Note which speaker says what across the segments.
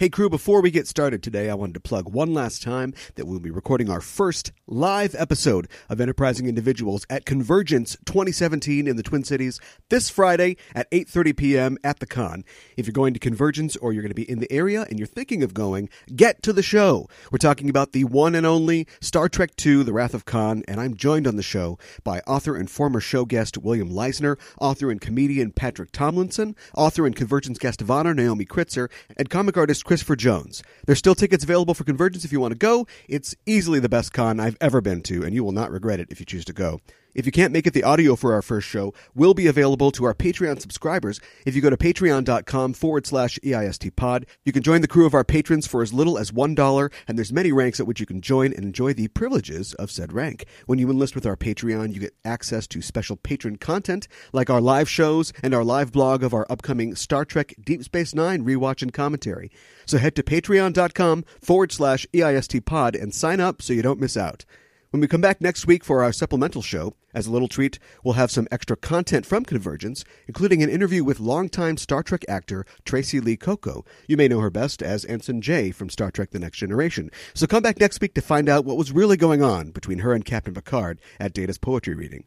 Speaker 1: Hey, crew, before we get started today, I wanted to plug one last time that we'll be recording our first live episode of Enterprising Individuals at Convergence 2017 in the Twin Cities this Friday at 8.30 p.m. at the con. If you're going to Convergence or you're going to be in the area and you're thinking of going, get to the show. We're talking about the one and only Star Trek II, The Wrath of Khan, and I'm joined on the show by author and former show guest William Leisner, author and comedian Patrick Tomlinson, author and Convergence guest of honor Naomi Kritzer, and comic artist Christopher Jones. There's still tickets available for Convergence if you want to go. It's easily the best con I've ever been to, and you will not regret it if you choose to go. If you can't make it, the audio for our first show will be available to our Patreon subscribers. If you go to patreon.com forward slash EIST pod, you can join the crew of our patrons for as little as $1, and there's many ranks at which you can join and enjoy the privileges of said rank. When you enlist with our Patreon, you get access to special patron content, like our live shows and our live blog of our upcoming Star Trek Deep Space Nine rewatch and commentary. So head to patreon.com forward slash EIST pod and sign up so you don't miss out. When we come back next week for our supplemental show, as a little treat, we'll have some extra content from Convergence, including an interview with longtime Star Trek actor Tracee Lee Cocco. You may know her best as Ensign Jae from Star Trek The Next Generation. So come back next week to find out what was really going on between her and Captain Picard at Data's poetry reading.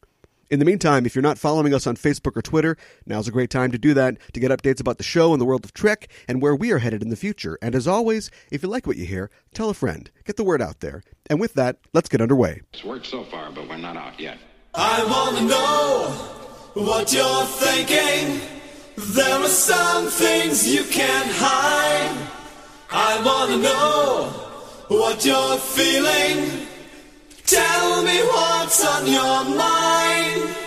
Speaker 1: In the meantime, if you're not following us on Facebook or Twitter, now's a great time to do that to get updates about the show and the world of Trek and where we are headed in the future. And as always, if you like what you hear, tell a friend. Get the word out there. And with that, let's get underway.
Speaker 2: It's worked so far, but we're not out yet.
Speaker 3: I wanna know what you're thinking. There are some things you can't hide. I wanna know what you're feeling. Tell me what's on your mind.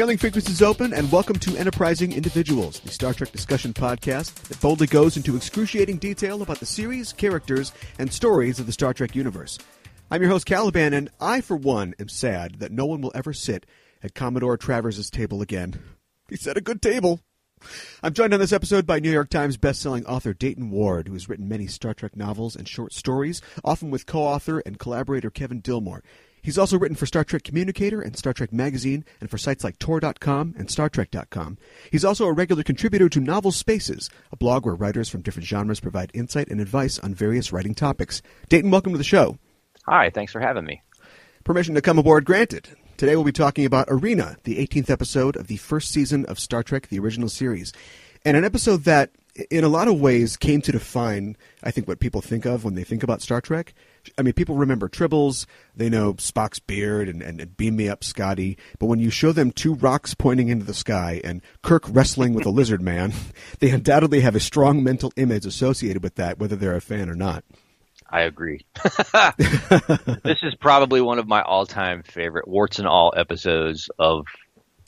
Speaker 1: Hailing frequencies open, and welcome to Enterprising Individuals, the Star Trek discussion podcast that boldly goes into excruciating detail about the series, characters, and stories of the Star Trek universe. I'm your host, Caliban, and I, for one, am sad that no one will ever sit at Commodore Travers' table again. He set a good table. I'm joined on this episode by New York Times bestselling author Dayton Ward, who has written many Star Trek novels and short stories, often with co-author and collaborator Kevin Dilmore. He's also written for Star Trek Communicator and Star Trek Magazine and for sites like Tor.com and StarTrek.com. He's also a regular contributor to Novel Spaces, a blog where writers from different genres provide insight and advice on various writing topics. Dayton, welcome to the show.
Speaker 4: Hi, thanks for having me.
Speaker 1: Permission to come aboard granted. Today we'll be talking about Arena, the 18th episode of the first season of Star Trek, the original series. And an episode that, in a lot of ways, came to define, I think, what people think of when they think about Star Trek. I mean, people remember Tribbles, they know Spock's beard and, and, and Beam Me Up Scotty, but when you show them two rocks pointing into the sky and Kirk wrestling with a lizard man, they undoubtedly have a strong mental image associated with that, whether they're a fan or not.
Speaker 4: I agree. this is probably one of my all-time favorite warts and all episodes of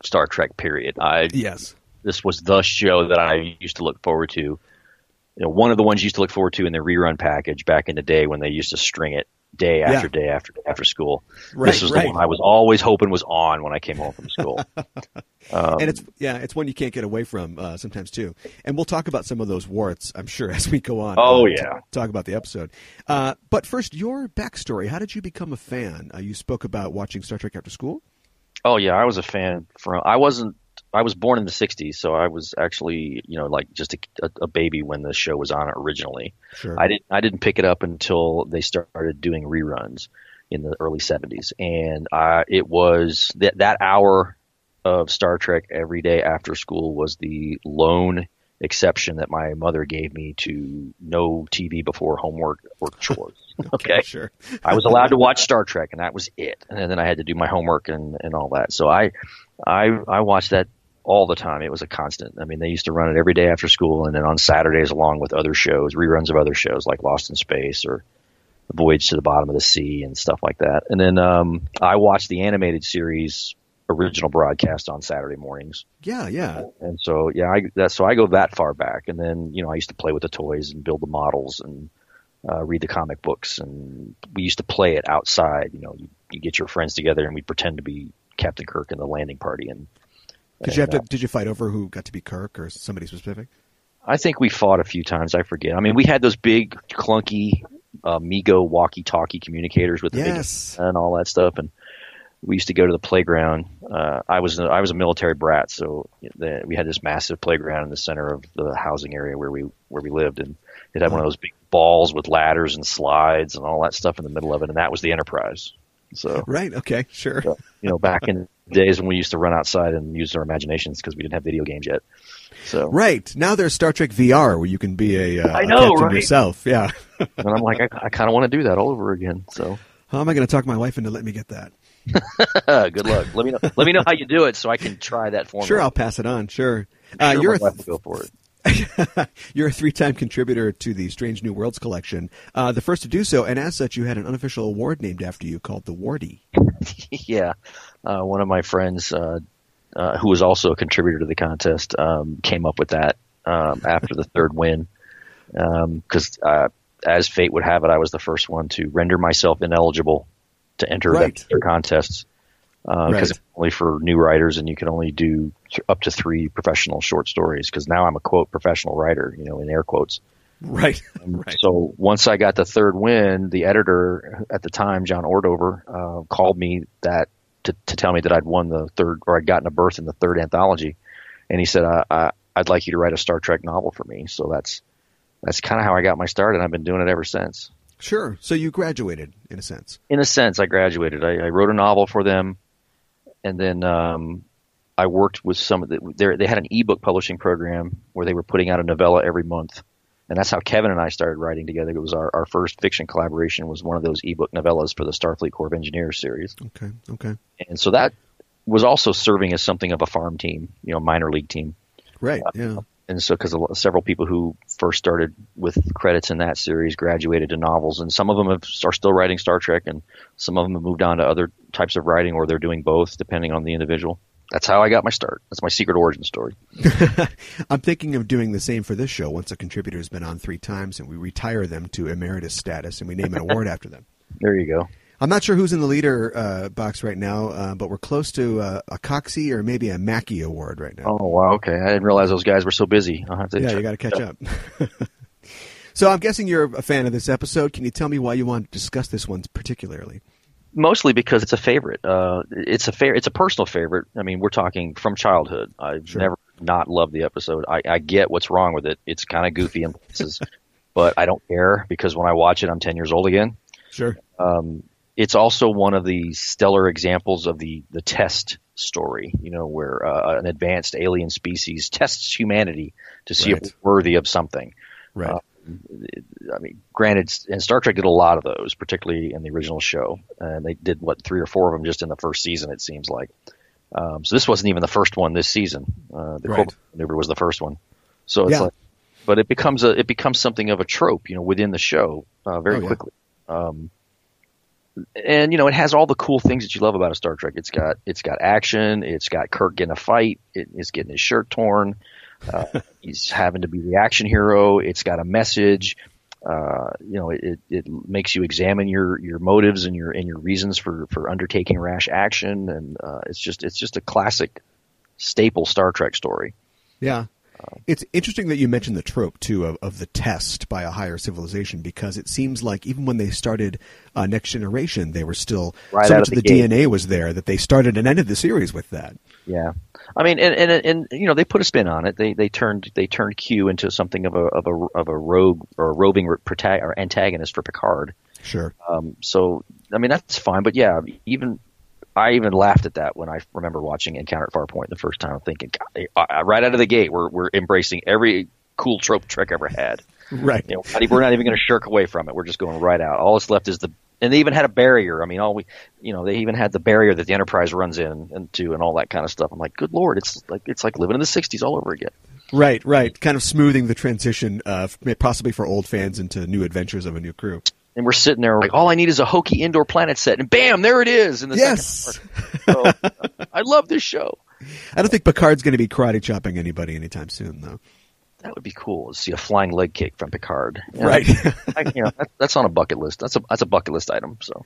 Speaker 4: Star Trek. Period. I
Speaker 1: Yes.
Speaker 4: This was the show that I used to look forward to. You know, one of the ones you used to look forward to in the rerun package back in the day when they used to string it day after day after day after school.
Speaker 1: Right,
Speaker 4: this was
Speaker 1: right.
Speaker 4: the one I was always hoping was on when I came home from school. Um,
Speaker 1: and it's yeah, it's one you can't get away from uh, sometimes too. And we'll talk about some of those warts, I'm sure, as we go on.
Speaker 4: Oh,
Speaker 1: uh,
Speaker 4: yeah.
Speaker 1: talk about the episode. Uh, but first, your backstory. How did you become a fan? Uh, you spoke about watching Star Trek after school.
Speaker 4: Oh yeah, I was a fan from. I wasn't. I was born in the '60s, so I was actually, you know, like just a, a, baby when the show was on originally.
Speaker 1: Sure.
Speaker 4: I didn't. I didn't pick it up until they started doing reruns in the early '70s, and uh, it was that that hour of Star Trek every day after school was the lone exception that my mother gave me to no TV before homework or chores. okay.
Speaker 1: Sure.
Speaker 4: I was allowed to watch Star Trek, and that was it. And then I had to do my homework and, and all that. So I, I, I watched that all the time. It was a constant. I mean, they used to run it every day after school, and then on Saturdays along with other shows, reruns of other shows like Lost in Space or Voyage to the Bottom of the Sea and stuff like that. And then um, I watched the animated series original broadcast on Saturday mornings.
Speaker 1: Yeah, yeah.
Speaker 4: And so, yeah, I, that, so I go that far back. And then, you know, I used to play with the toys and build the models and uh, read the comic books. And we used to play it outside. You know, you, you get your friends together and we pretend to be Captain Kirk and the landing party. And
Speaker 1: Did you have to? Did you fight over who got to be Kirk or somebody specific?
Speaker 4: I think we fought a few times. I forget. I mean, we had those big clunky uh, Mego walkie-talkie communicators with the
Speaker 1: Yes.
Speaker 4: big and all that stuff, and we used to go to the playground. Uh, I was I was a military brat, so the, we had this massive playground in the center of the housing area where we where we lived, and it had one of those big balls with ladders and slides and all that stuff in the middle of it, and that was the Enterprise. So
Speaker 1: Right. Okay. Sure.
Speaker 4: you know, back in the days when we used to run outside and use our imaginations because we didn't have video games yet. So
Speaker 1: Right. Now there's Star Trek VR where you can be a, uh,
Speaker 4: I know,
Speaker 1: captain
Speaker 4: right?
Speaker 1: yourself. Yeah.
Speaker 4: and I'm like, I, I kind of want to do that all over again. So
Speaker 1: How am I going to talk my wife into letting me get that?
Speaker 4: good luck. Let me know. Let me know how you do it so I can try that formula.
Speaker 1: Sure, I'll pass it on. Sure. Uh,
Speaker 4: Sure,
Speaker 1: you're a
Speaker 4: will go for it.
Speaker 1: You're a three-time contributor to the Strange New Worlds collection, uh, the first to do so, and as such, you had an unofficial award named after you called the Wardy.
Speaker 4: yeah, uh, one of my friends, uh, uh, who was also a contributor to the contest, um, came up with that um, after the third win. Because uh, as fate would have it, I was the first one to render myself ineligible to enter
Speaker 1: Right.
Speaker 4: that particular because
Speaker 1: Right.
Speaker 4: it's only for new writers, and you can only do th- up to three professional short stories. Because now I'm a quote professional writer, you know, in air quotes.
Speaker 1: Right. right.
Speaker 4: So once I got the third win, the editor at the time, John Ordover, uh, called me that to, to tell me that I'd won the third or I'd gotten a berth in the third anthology, and he said I, I, I'd like you to write a Star Trek novel for me. So that's that's kind of how I got my start, and I've been doing it ever since.
Speaker 1: Sure. So you graduated, in a sense.
Speaker 4: In a sense, I graduated. I, I wrote a novel for them, and then um, I worked with some of the. they They had an ebook publishing program where they were putting out a novella every month, and that's how Kevin and I started writing together. It was our, our first fiction collaboration was one of those ebook novellas for the Starfleet Corps of Engineers series,
Speaker 1: Okay. Okay.
Speaker 4: and so that was also serving as something of a farm team, you know, minor league team.
Speaker 1: Right. Yeah.
Speaker 4: And so, because several people who first started with credits in that series graduated to novels, and some of them have, are still writing Star Trek, and some of them have moved on to other types of writing, or they're doing both, depending on the individual. That's how I got my start. That's my secret origin story.
Speaker 1: I'm thinking of doing the same for this show once a contributor's been on three times and we retire them to emeritus status and we name an award after them.
Speaker 4: There you go.
Speaker 1: I'm not sure who's in the leader uh, box right now, uh, but we're close to uh, a Coxie or maybe a Mackey award right now.
Speaker 4: Oh wow, okay. I didn't realize those guys were so busy. I'll have to
Speaker 1: yeah, you got to catch up. so I'm guessing you're a fan of this episode. Can you tell me why you want to discuss this one particularly?
Speaker 4: Mostly because it's a favorite. Uh, it's a fair. It's a personal favorite. I mean, we're talking from childhood. I've
Speaker 1: Sure.
Speaker 4: never not loved the episode. I, I get what's wrong with it. It's kind of goofy in places, but I don't care because when I watch it, I'm 10 years old again.
Speaker 1: Sure.
Speaker 4: It's also one of the stellar examples of the the test story. You know, where uh, an advanced alien species tests humanity to see
Speaker 1: Right.
Speaker 4: if we're worthy of something.
Speaker 1: Right.
Speaker 4: Uh, I mean, granted, and Star Trek did a lot of those, particularly in the original show, and they did what three or four of them just in the first season. It seems like. Um, so this wasn't even the first one this season. Uh, the
Speaker 1: Right.
Speaker 4: Maneuver was the first one. So it's
Speaker 1: Yeah.
Speaker 4: like, but it becomes a it becomes something of a trope, you know, within the show uh, very
Speaker 1: Oh, yeah.
Speaker 4: quickly. Um, and you know, it has all the cool things that you love about a Star Trek. It's got it's got action. It's got Kirk getting a fight. It is getting his shirt torn. Uh, he's having to be the action hero. It's got a message. Uh, you know, it, it makes you examine your, your motives and your and your reasons for, for undertaking rash action, and uh, it's just it's just a classic staple Star Trek story.
Speaker 1: Yeah. It's interesting that you mentioned the trope too of, of the test by a higher civilization because it seems like even when they started uh, Next Generation, they were still
Speaker 4: Right
Speaker 1: so much
Speaker 4: of
Speaker 1: the,
Speaker 4: the.
Speaker 1: DNA was there that they started and ended the series with that.
Speaker 4: Yeah, I mean, and, and and you know, they put a spin on it. They they turned they turned Q into something of a of a of a rogue or a roving protagonist or antagonist for Picard.
Speaker 1: Sure.
Speaker 4: Um, so I mean, that's fine. But yeah, even I even laughed at that when I remember watching Encounter at Farpoint the first time. Thinking, God, right out of the gate, we're we're embracing every cool trope Trek ever had.
Speaker 1: Right.
Speaker 4: You know, we're not even going to shirk away from it. We're just going right out. All that's left is the and they even had a barrier. I mean, all we, you know, they even had the barrier that the Enterprise runs in into and to and all that kind of stuff. I'm like, good lord, it's like it's like living in the '60s all over again.
Speaker 1: Right, right. Kind of smoothing the transition, uh, possibly for old fans into new adventures of a new crew.
Speaker 4: And we're sitting there like, all I need is a hokey indoor planet set, and bam, there it is in the
Speaker 1: Yes.
Speaker 4: second. So, I love this show.
Speaker 1: I don't think Picard's going to be karate chopping anybody anytime soon, though.
Speaker 4: That would be cool to see a flying leg kick from Picard. You know,
Speaker 1: Right.
Speaker 4: I, you know, that, that's on a bucket list. That's a that's a bucket list item. So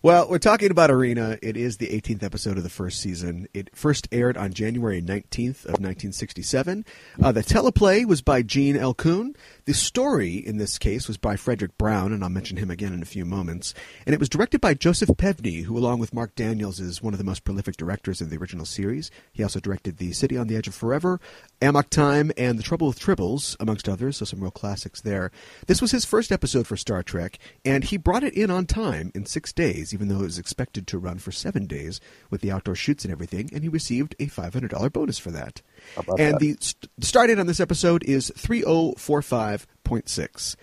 Speaker 1: Well, we're talking about Arena. It is the 18th episode of the first season. It first aired on January 19th of 1967. Uh, the teleplay was by Gene L. Coon. The story in this case was by Fredric Brown, and I'll mention him again in a few moments. And it was directed by Joseph Pevney, who, along with Mark Daniels, is one of the most prolific directors in the original series. He also directed The City on the Edge of Forever, Amok Time, and The Trouble with Tribbles, amongst others, so some real classics there. This was his first episode for Star Trek, and he brought it in on time in six days, even though it was expected to run for seven days with the outdoor shoots and everything, and he received a $500 bonus for that. And
Speaker 4: that?
Speaker 1: the st- start date on this episode is 3045.6,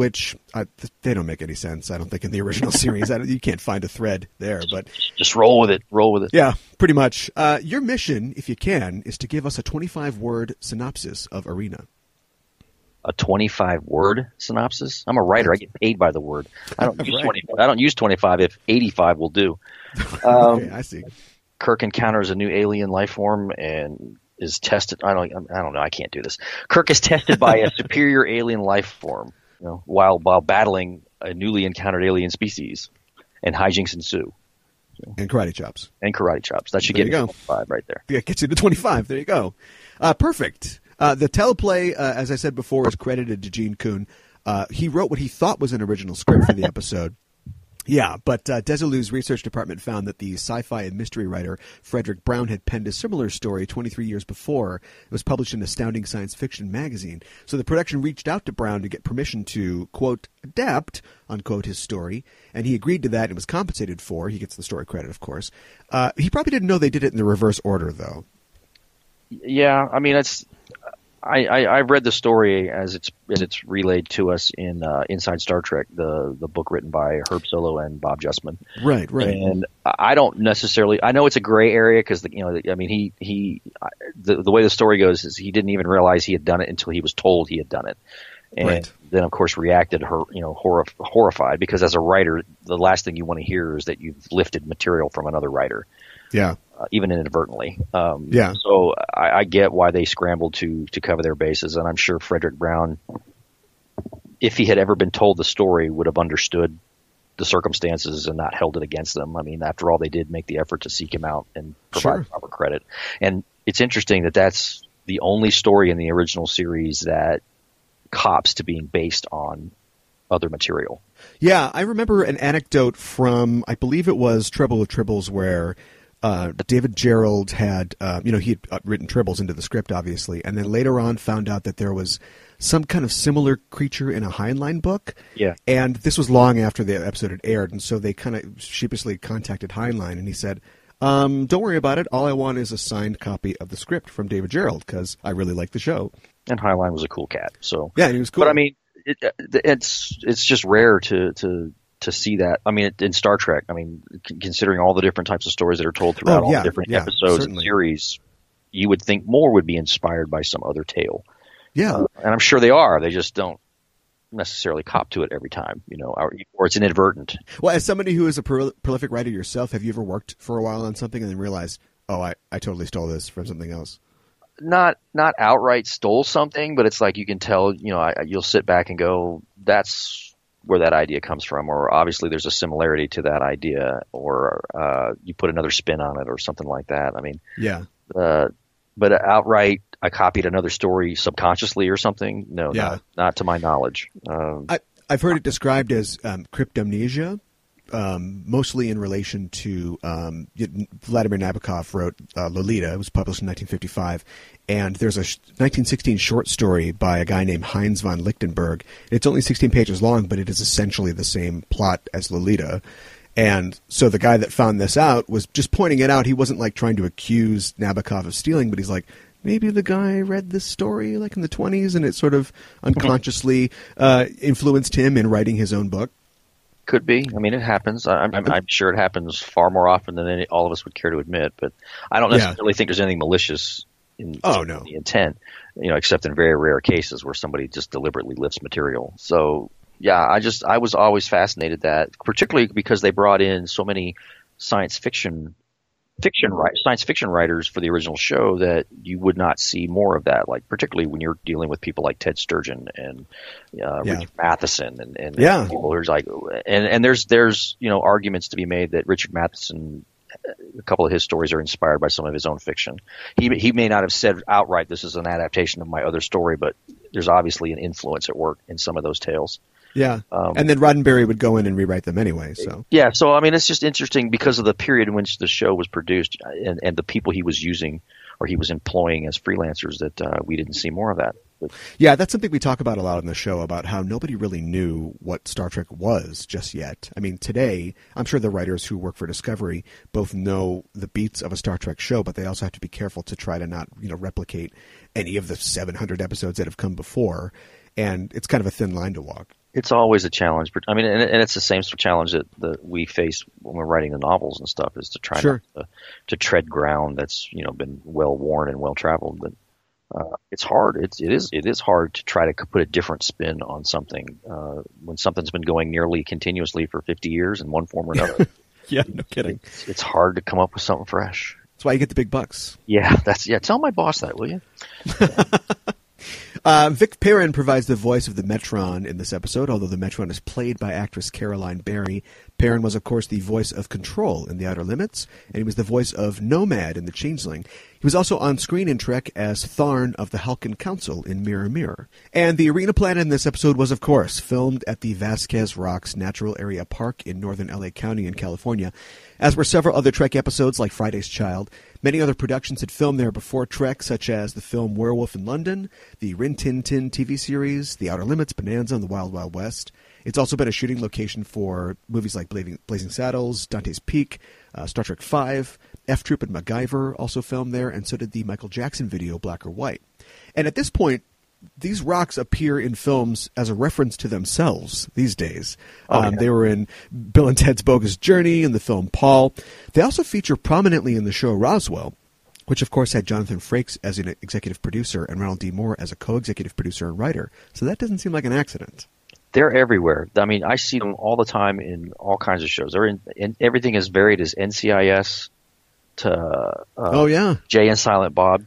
Speaker 1: which uh, th- they don't make any sense, I don't think, in the original series. I you can't find a thread there, but
Speaker 4: Just roll with it. Roll with it.
Speaker 1: yeah, pretty much. Uh, your mission, if you can, is to give us a 25 word synopsis of Arena.
Speaker 4: A 25 word synopsis. I'm a writer. I get paid by the word. I don't use
Speaker 1: Right.
Speaker 4: 25. I don't use 25 if 85 will do. Um,
Speaker 1: okay, I see.
Speaker 4: Kirk encounters a new alien life form and is tested. I don't. I don't know. I can't do this. Kirk is tested by a superior alien life form, you know, while while battling a newly encountered alien species, and hijinks ensue.
Speaker 1: And karate chops.
Speaker 4: And karate chops. That should
Speaker 1: There
Speaker 4: get
Speaker 1: you go.
Speaker 4: five right there.
Speaker 1: Yeah, gets you to 25. There you go. Uh, perfect. Uh, the teleplay, uh, as I said before, is credited to Gene Coon. Uh, he wrote what he thought was an original script for the episode. Yeah, but uh, Desilu's research department found that the sci-fi and mystery writer Fredric Brown had penned a similar story 23 years before. It was published in Astounding Science Fiction magazine. So the production reached out to Brown to get permission to quote adapt unquote his story, and he agreed to that and was compensated for. He gets the story credit, of course. Uh, he probably didn't know they did it in the reverse order, though.
Speaker 4: Yeah, I mean it's. I, I I read the story as it's as it's relayed to us in uh, Inside Star Trek, the the book written by Herb Solow and Bob Justman.
Speaker 1: Right, right.
Speaker 4: And I don't necessarily. I know it's a gray area because you know. I mean, he he. The the way the story goes is he didn't even realize he had done it until he was told he had done it, and
Speaker 1: Right.
Speaker 4: then of course reacted her you know horror, horrified because as a writer, the last thing you want to hear is that you've lifted material from another writer
Speaker 1: Yeah.
Speaker 4: Uh, even inadvertently. Um,
Speaker 1: Yeah.
Speaker 4: So I, I get why they scrambled to to cover their bases, and I'm sure Fredric Brown, if he had ever been told the story, would have understood the circumstances and not held it against them. I mean, after all, they did make the effort to seek him out and provide
Speaker 1: Sure.
Speaker 4: proper credit. And it's interesting that that's the only story in the original series that cops to being based on other material.
Speaker 1: Yeah, I remember an anecdote from, I believe it was Trouble of Tribbles, where uh, David Gerrold had, uh, you know, he had uh, written Tribbles into the script, obviously, and then later on found out that there was some kind of similar creature in a Heinlein book.
Speaker 4: Yeah.
Speaker 1: And this was long after the episode had aired, and so they kind of sheepishly contacted Heinlein, and he said, um, don't worry about it. All I want is a signed copy of the script from David Gerrold, because I really like the show.
Speaker 4: And Heinlein was a cool cat, so
Speaker 1: Yeah, he was cool.
Speaker 4: But I mean, it, it's it's just rare to to to see that. I mean, in Star Trek, I mean, considering all the different types of stories that are told throughout
Speaker 1: Oh,
Speaker 4: all the different
Speaker 1: yeah,
Speaker 4: episodes
Speaker 1: certainly.
Speaker 4: and series, you would think more would be inspired by some other tale,
Speaker 1: yeah.
Speaker 4: uh, and I'm sure they are. They just don't necessarily cop to it every time, you know, or, or it's inadvertent.
Speaker 1: Well, as somebody who is a pro- prolific writer yourself, have you ever worked for a while on something and then realized, oh, I, I totally stole this from something else?
Speaker 4: Not not outright stole something, but it's like you can tell, you know, I, you'll sit back and go, that's where that idea comes from, or obviously there's a similarity to that idea, or uh, you put another spin on it, or something like that. I mean,
Speaker 1: Yeah.
Speaker 4: uh, but outright, I copied another story subconsciously or something. No,
Speaker 1: Yeah.
Speaker 4: not, not to my knowledge. Um,
Speaker 1: I, I've heard it described as um, cryptomnesia, um, mostly in relation to um, Vladimir Nabokov wrote uh, Lolita. It was published in 1955, and there's a sh- 1916 short story by a guy named Heinz von Lichtenberg. It's only 16 pages long, but it is essentially the same plot as Lolita. And so the guy that found this out was just pointing it out. He wasn't like trying to accuse Nabokov of stealing, but he's like, maybe the guy read this story like in the 20s and it sort of unconsciously uh, influenced him in writing his own book.
Speaker 4: Could be. I mean, it happens. I, I'm, I'm sure it happens far more often than any, all of us would care to admit. But I don't
Speaker 1: Yeah.
Speaker 4: necessarily think there's anything malicious in,
Speaker 1: Oh,
Speaker 4: in
Speaker 1: no.
Speaker 4: the intent. You know, except in very rare cases where somebody just deliberately lifts material. So yeah, I just I was always fascinated that, particularly because they brought in so many science fiction fiction science fiction writers for the original show that you would not see more of that. Like particularly when you're dealing with people like Ted Sturgeon and uh,
Speaker 1: Yeah.
Speaker 4: Richard Matheson and, and
Speaker 1: Yeah.
Speaker 4: people who's like and and there's there's you know arguments to be made that Richard Matheson a couple of his stories are inspired by some of his own fiction. He he may not have said outright this is an adaptation of my other story, but there's obviously an influence at work in some of those tales.
Speaker 1: Yeah.
Speaker 4: Um,
Speaker 1: and then Roddenberry would go in and rewrite them anyway. So
Speaker 4: Yeah, so I mean, it's just interesting because of the period in which the show was produced and, and the people he was using or he was employing as freelancers that uh, we didn't see more of that. But
Speaker 1: yeah, that's something we talk about a lot on the show about how nobody really knew what Star Trek was just yet. I mean, today I'm sure the writers who work for Discovery both know the beats of a Star Trek show, but they also have to be careful to try to not you know replicate any of the 700 episodes that have come before. And it's kind of a thin line to walk.
Speaker 4: It's always a challenge. I mean, and, and it's the same sort of challenge that, that we face when we're writing the novels and stuff is to try
Speaker 1: Sure.
Speaker 4: to, to tread ground that's you know been well worn and well traveled. But uh, it's hard. It's it is it is hard to try to put a different spin on something uh, when something's been going nearly continuously for 50 years in one form or another.
Speaker 1: Yeah, no kidding.
Speaker 4: it's, it's hard to come up with something fresh.
Speaker 1: That's why you get the big bucks.
Speaker 4: Yeah, that's yeah. Tell my boss that, will you?
Speaker 1: Uh, Vic Perrin provides the voice of the Metron in this episode, although the Metron is played by actress Caroline Barry. Perrin was, of course, the voice of Control in The Outer Limits, and he was the voice of Nomad in The Changeling. He was also on screen in Trek as Tharn of the Halkan Council in Mirror Mirror. And the arena planet in this episode was, of course, filmed at the Vasquez Rocks Natural Area Park in northern LA County in California, as were several other Trek episodes like Friday's Child. Many other productions had filmed there before Trek, such as the film Werewolf in London, the Rin Tin Tin TV series, The Outer Limits, Bonanza, and The Wild Wild West. It's also been a shooting location for movies like Blazing, Blazing Saddles, Dante's Peak, uh, Star Trek V, F Troop, and MacGyver also filmed there, and so did the Michael Jackson video Black or White. And at this point, these rocks appear in films as a reference to themselves these days. um, They were in Bill and Ted's Bogus Journey and the film Paul. They also feature prominently in the show Roswell, which of course had Jonathan Frakes as an executive producer and Ronald D. Moore as a co-executive producer and writer. So that doesn't seem like an accident.
Speaker 4: They're everywhere. I mean, I see them all the time in all kinds of shows. They're in, in everything as varied as NCIS to uh,
Speaker 1: oh yeah,
Speaker 4: Jay and Silent Bob.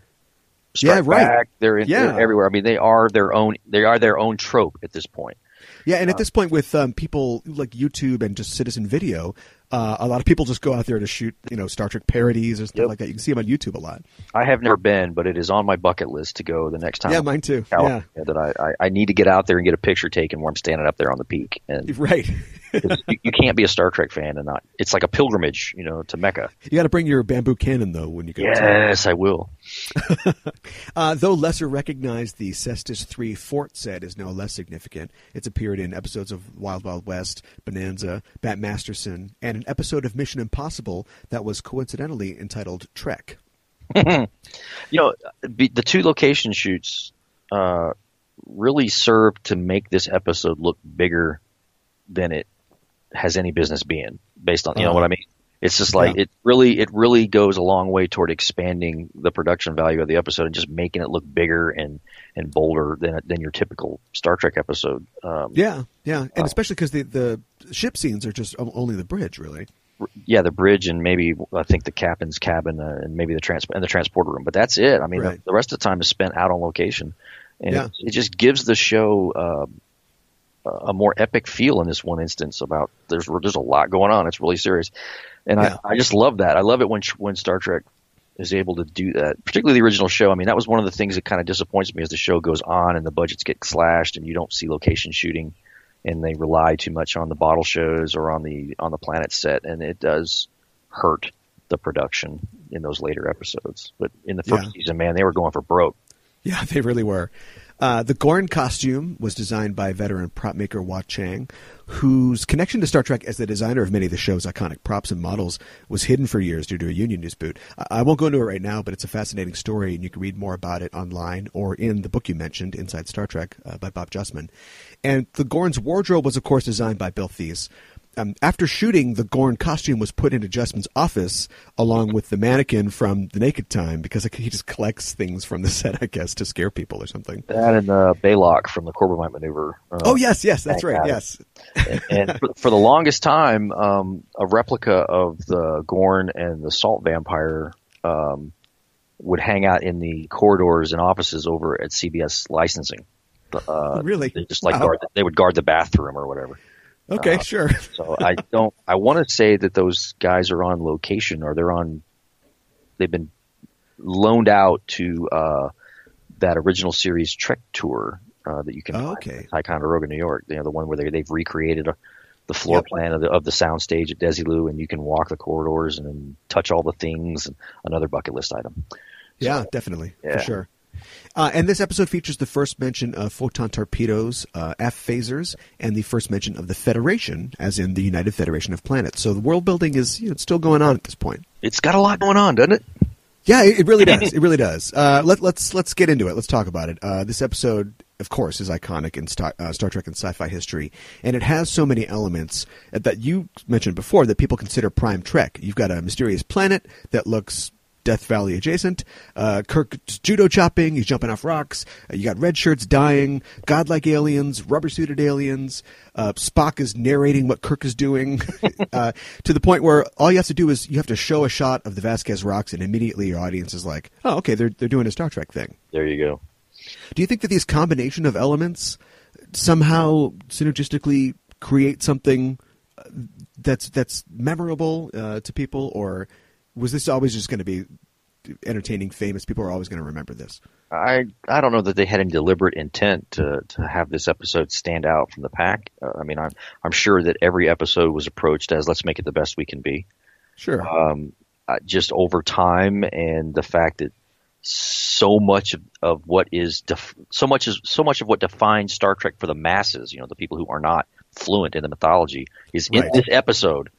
Speaker 1: Yeah, right.
Speaker 4: Back. They're, in,
Speaker 1: Yeah.
Speaker 4: they're everywhere. I mean, they are their own. They are their own trope at this point.
Speaker 1: yeah. And at this point, with um, people like YouTube and just Citizen Video, uh, a lot of people just go out there to shoot, you know, Star Trek parodies or stuff
Speaker 4: Yep.
Speaker 1: like that. You can see them on YouTube a lot.
Speaker 4: I have never been, but it is on my bucket list to go the next time.
Speaker 1: Yeah, mine too.
Speaker 4: California, That I, I, I need to get out there and get a picture taken where I'm standing up there on the peak. And
Speaker 1: Right.
Speaker 4: you, you can't be a Star Trek fan and not. It's like a pilgrimage, you know, to Mecca.
Speaker 1: You got to bring your bamboo cannon though when you go.
Speaker 4: Yes, I will.
Speaker 1: Uh, though lesser recognized, the Cestus Three fort set is no less significant. It's appeared in episodes of Wild Wild West, Bonanza, Bat Masterson, and an episode of Mission Impossible that was coincidentally entitled Trek.
Speaker 4: You know, the two location shoots uh, really served to make this episode look bigger than it has any business being. Based on, you know
Speaker 1: Uh-huh.
Speaker 4: what I mean? It's just like
Speaker 1: Yeah.
Speaker 4: it really, it really goes a long way toward expanding the production value of the episode and just making it look bigger and and bolder than than your typical Star Trek episode. Um,
Speaker 1: Yeah, yeah, and especially because the the ship scenes are just only the bridge, really.
Speaker 4: yeah, the bridge and maybe I think the captain's cabin uh, and maybe the trans and the transporter room. But that's it. I mean,
Speaker 1: Right.
Speaker 4: the, the rest of the time is spent out on location, and
Speaker 1: Yeah.
Speaker 4: it, it just gives the show uh, a more epic feel in this one instance. About there's there's a lot going on. It's really serious, and
Speaker 1: Yeah.
Speaker 4: I, I just love that. I love it when when Star Trek is able to do that, particularly the original show. I mean, that was one of the things that kind of disappoints me as the show goes on and the budgets get slashed and you don't see location shooting and they rely too much on the bottle shows or on the on the planet set and it does hurt the production in those later episodes. But in the first
Speaker 1: Yeah.
Speaker 4: season, man, they were going for broke.
Speaker 1: Yeah, they really were. Uh, the Gorn costume was designed by veteran prop maker Wah Chang, whose connection to Star Trek as the designer of many of the show's iconic props and models was hidden for years due to a union dispute. I- I won't go into it right now, but it's a fascinating story, and you can read more about it online or in the book you mentioned, Inside Star Trek, uh, by Bob Justman. And the Gorn's wardrobe was, of course, designed by Bill Theiss. Um, after shooting, the Gorn costume was put into Justman's office along with the mannequin from The Naked Time because he just collects things from the set, I guess, to scare people or something.
Speaker 4: That and uh, Balok from the Corbomite maneuver. Uh,
Speaker 1: Oh yes, yes, that's right. Yes,
Speaker 4: and, and for, for the longest time, um, a replica of the Gorn and the Salt Vampire um, would hang out in the corridors and offices over at CBS licensing. Uh,
Speaker 1: really.
Speaker 4: they just like
Speaker 1: Wow.
Speaker 4: guard, they would guard the bathroom or whatever.
Speaker 1: Okay,
Speaker 4: Uh,
Speaker 1: sure.
Speaker 4: So I don't. I want to say that those guys are on location or they're on. They've been loaned out to uh, that original series Trek tour uh, that you can
Speaker 1: Oh,
Speaker 4: find
Speaker 1: okay.
Speaker 4: in Ticonderoga, New York. You know, the one where they, they've recreated uh the floor
Speaker 1: Yep.
Speaker 4: plan of the of the soundstage at Desilu, and you can walk the corridors and touch all the things. Another bucket list item.
Speaker 1: Yeah, definitely,
Speaker 4: Yeah.
Speaker 1: for sure. Uh, and this episode features the first mention of photon torpedoes, uh, F phasers, and the first mention of the Federation, as in the United Federation of Planets. So the world building is you know, still going on at this point.
Speaker 4: It's got a lot going on, doesn't it?
Speaker 1: Yeah, it, it really does. It really does. Uh, let, let's let's get into it. Let's talk about it. Uh, this episode, of course, is iconic in Star, uh, Star Trek and sci-fi history, and it has so many elements that you mentioned before that people consider prime Trek. You've got a mysterious planet that looks Death Valley adjacent. Uh, Kirk judo chopping. He's jumping off rocks. Uh, you got red shirts dying. Godlike aliens. Rubber suited aliens. Uh, Spock is narrating what Kirk is doing uh, to the point where all you have to do is you have to show a shot of the Vasquez rocks, and immediately your audience is like, "Oh, okay, they're they're doing a Star Trek thing."
Speaker 4: There you go.
Speaker 1: Do you think that these combination of elements somehow synergistically create something uh, that's that's memorable uh, to people, or was this always just going to be entertaining, famous? People are always going to remember this.
Speaker 4: I I don't know that they had any deliberate intent to to have this episode stand out from the pack. Uh, I mean, I'm I'm sure that every episode was approached as let's make it the best we can be.
Speaker 1: Sure.
Speaker 4: Um, uh, just over time and the fact that so much of, of what is def- so much is so much of what defines Star Trek for the masses, you know, the people who are not fluent in the mythology, is in this episode.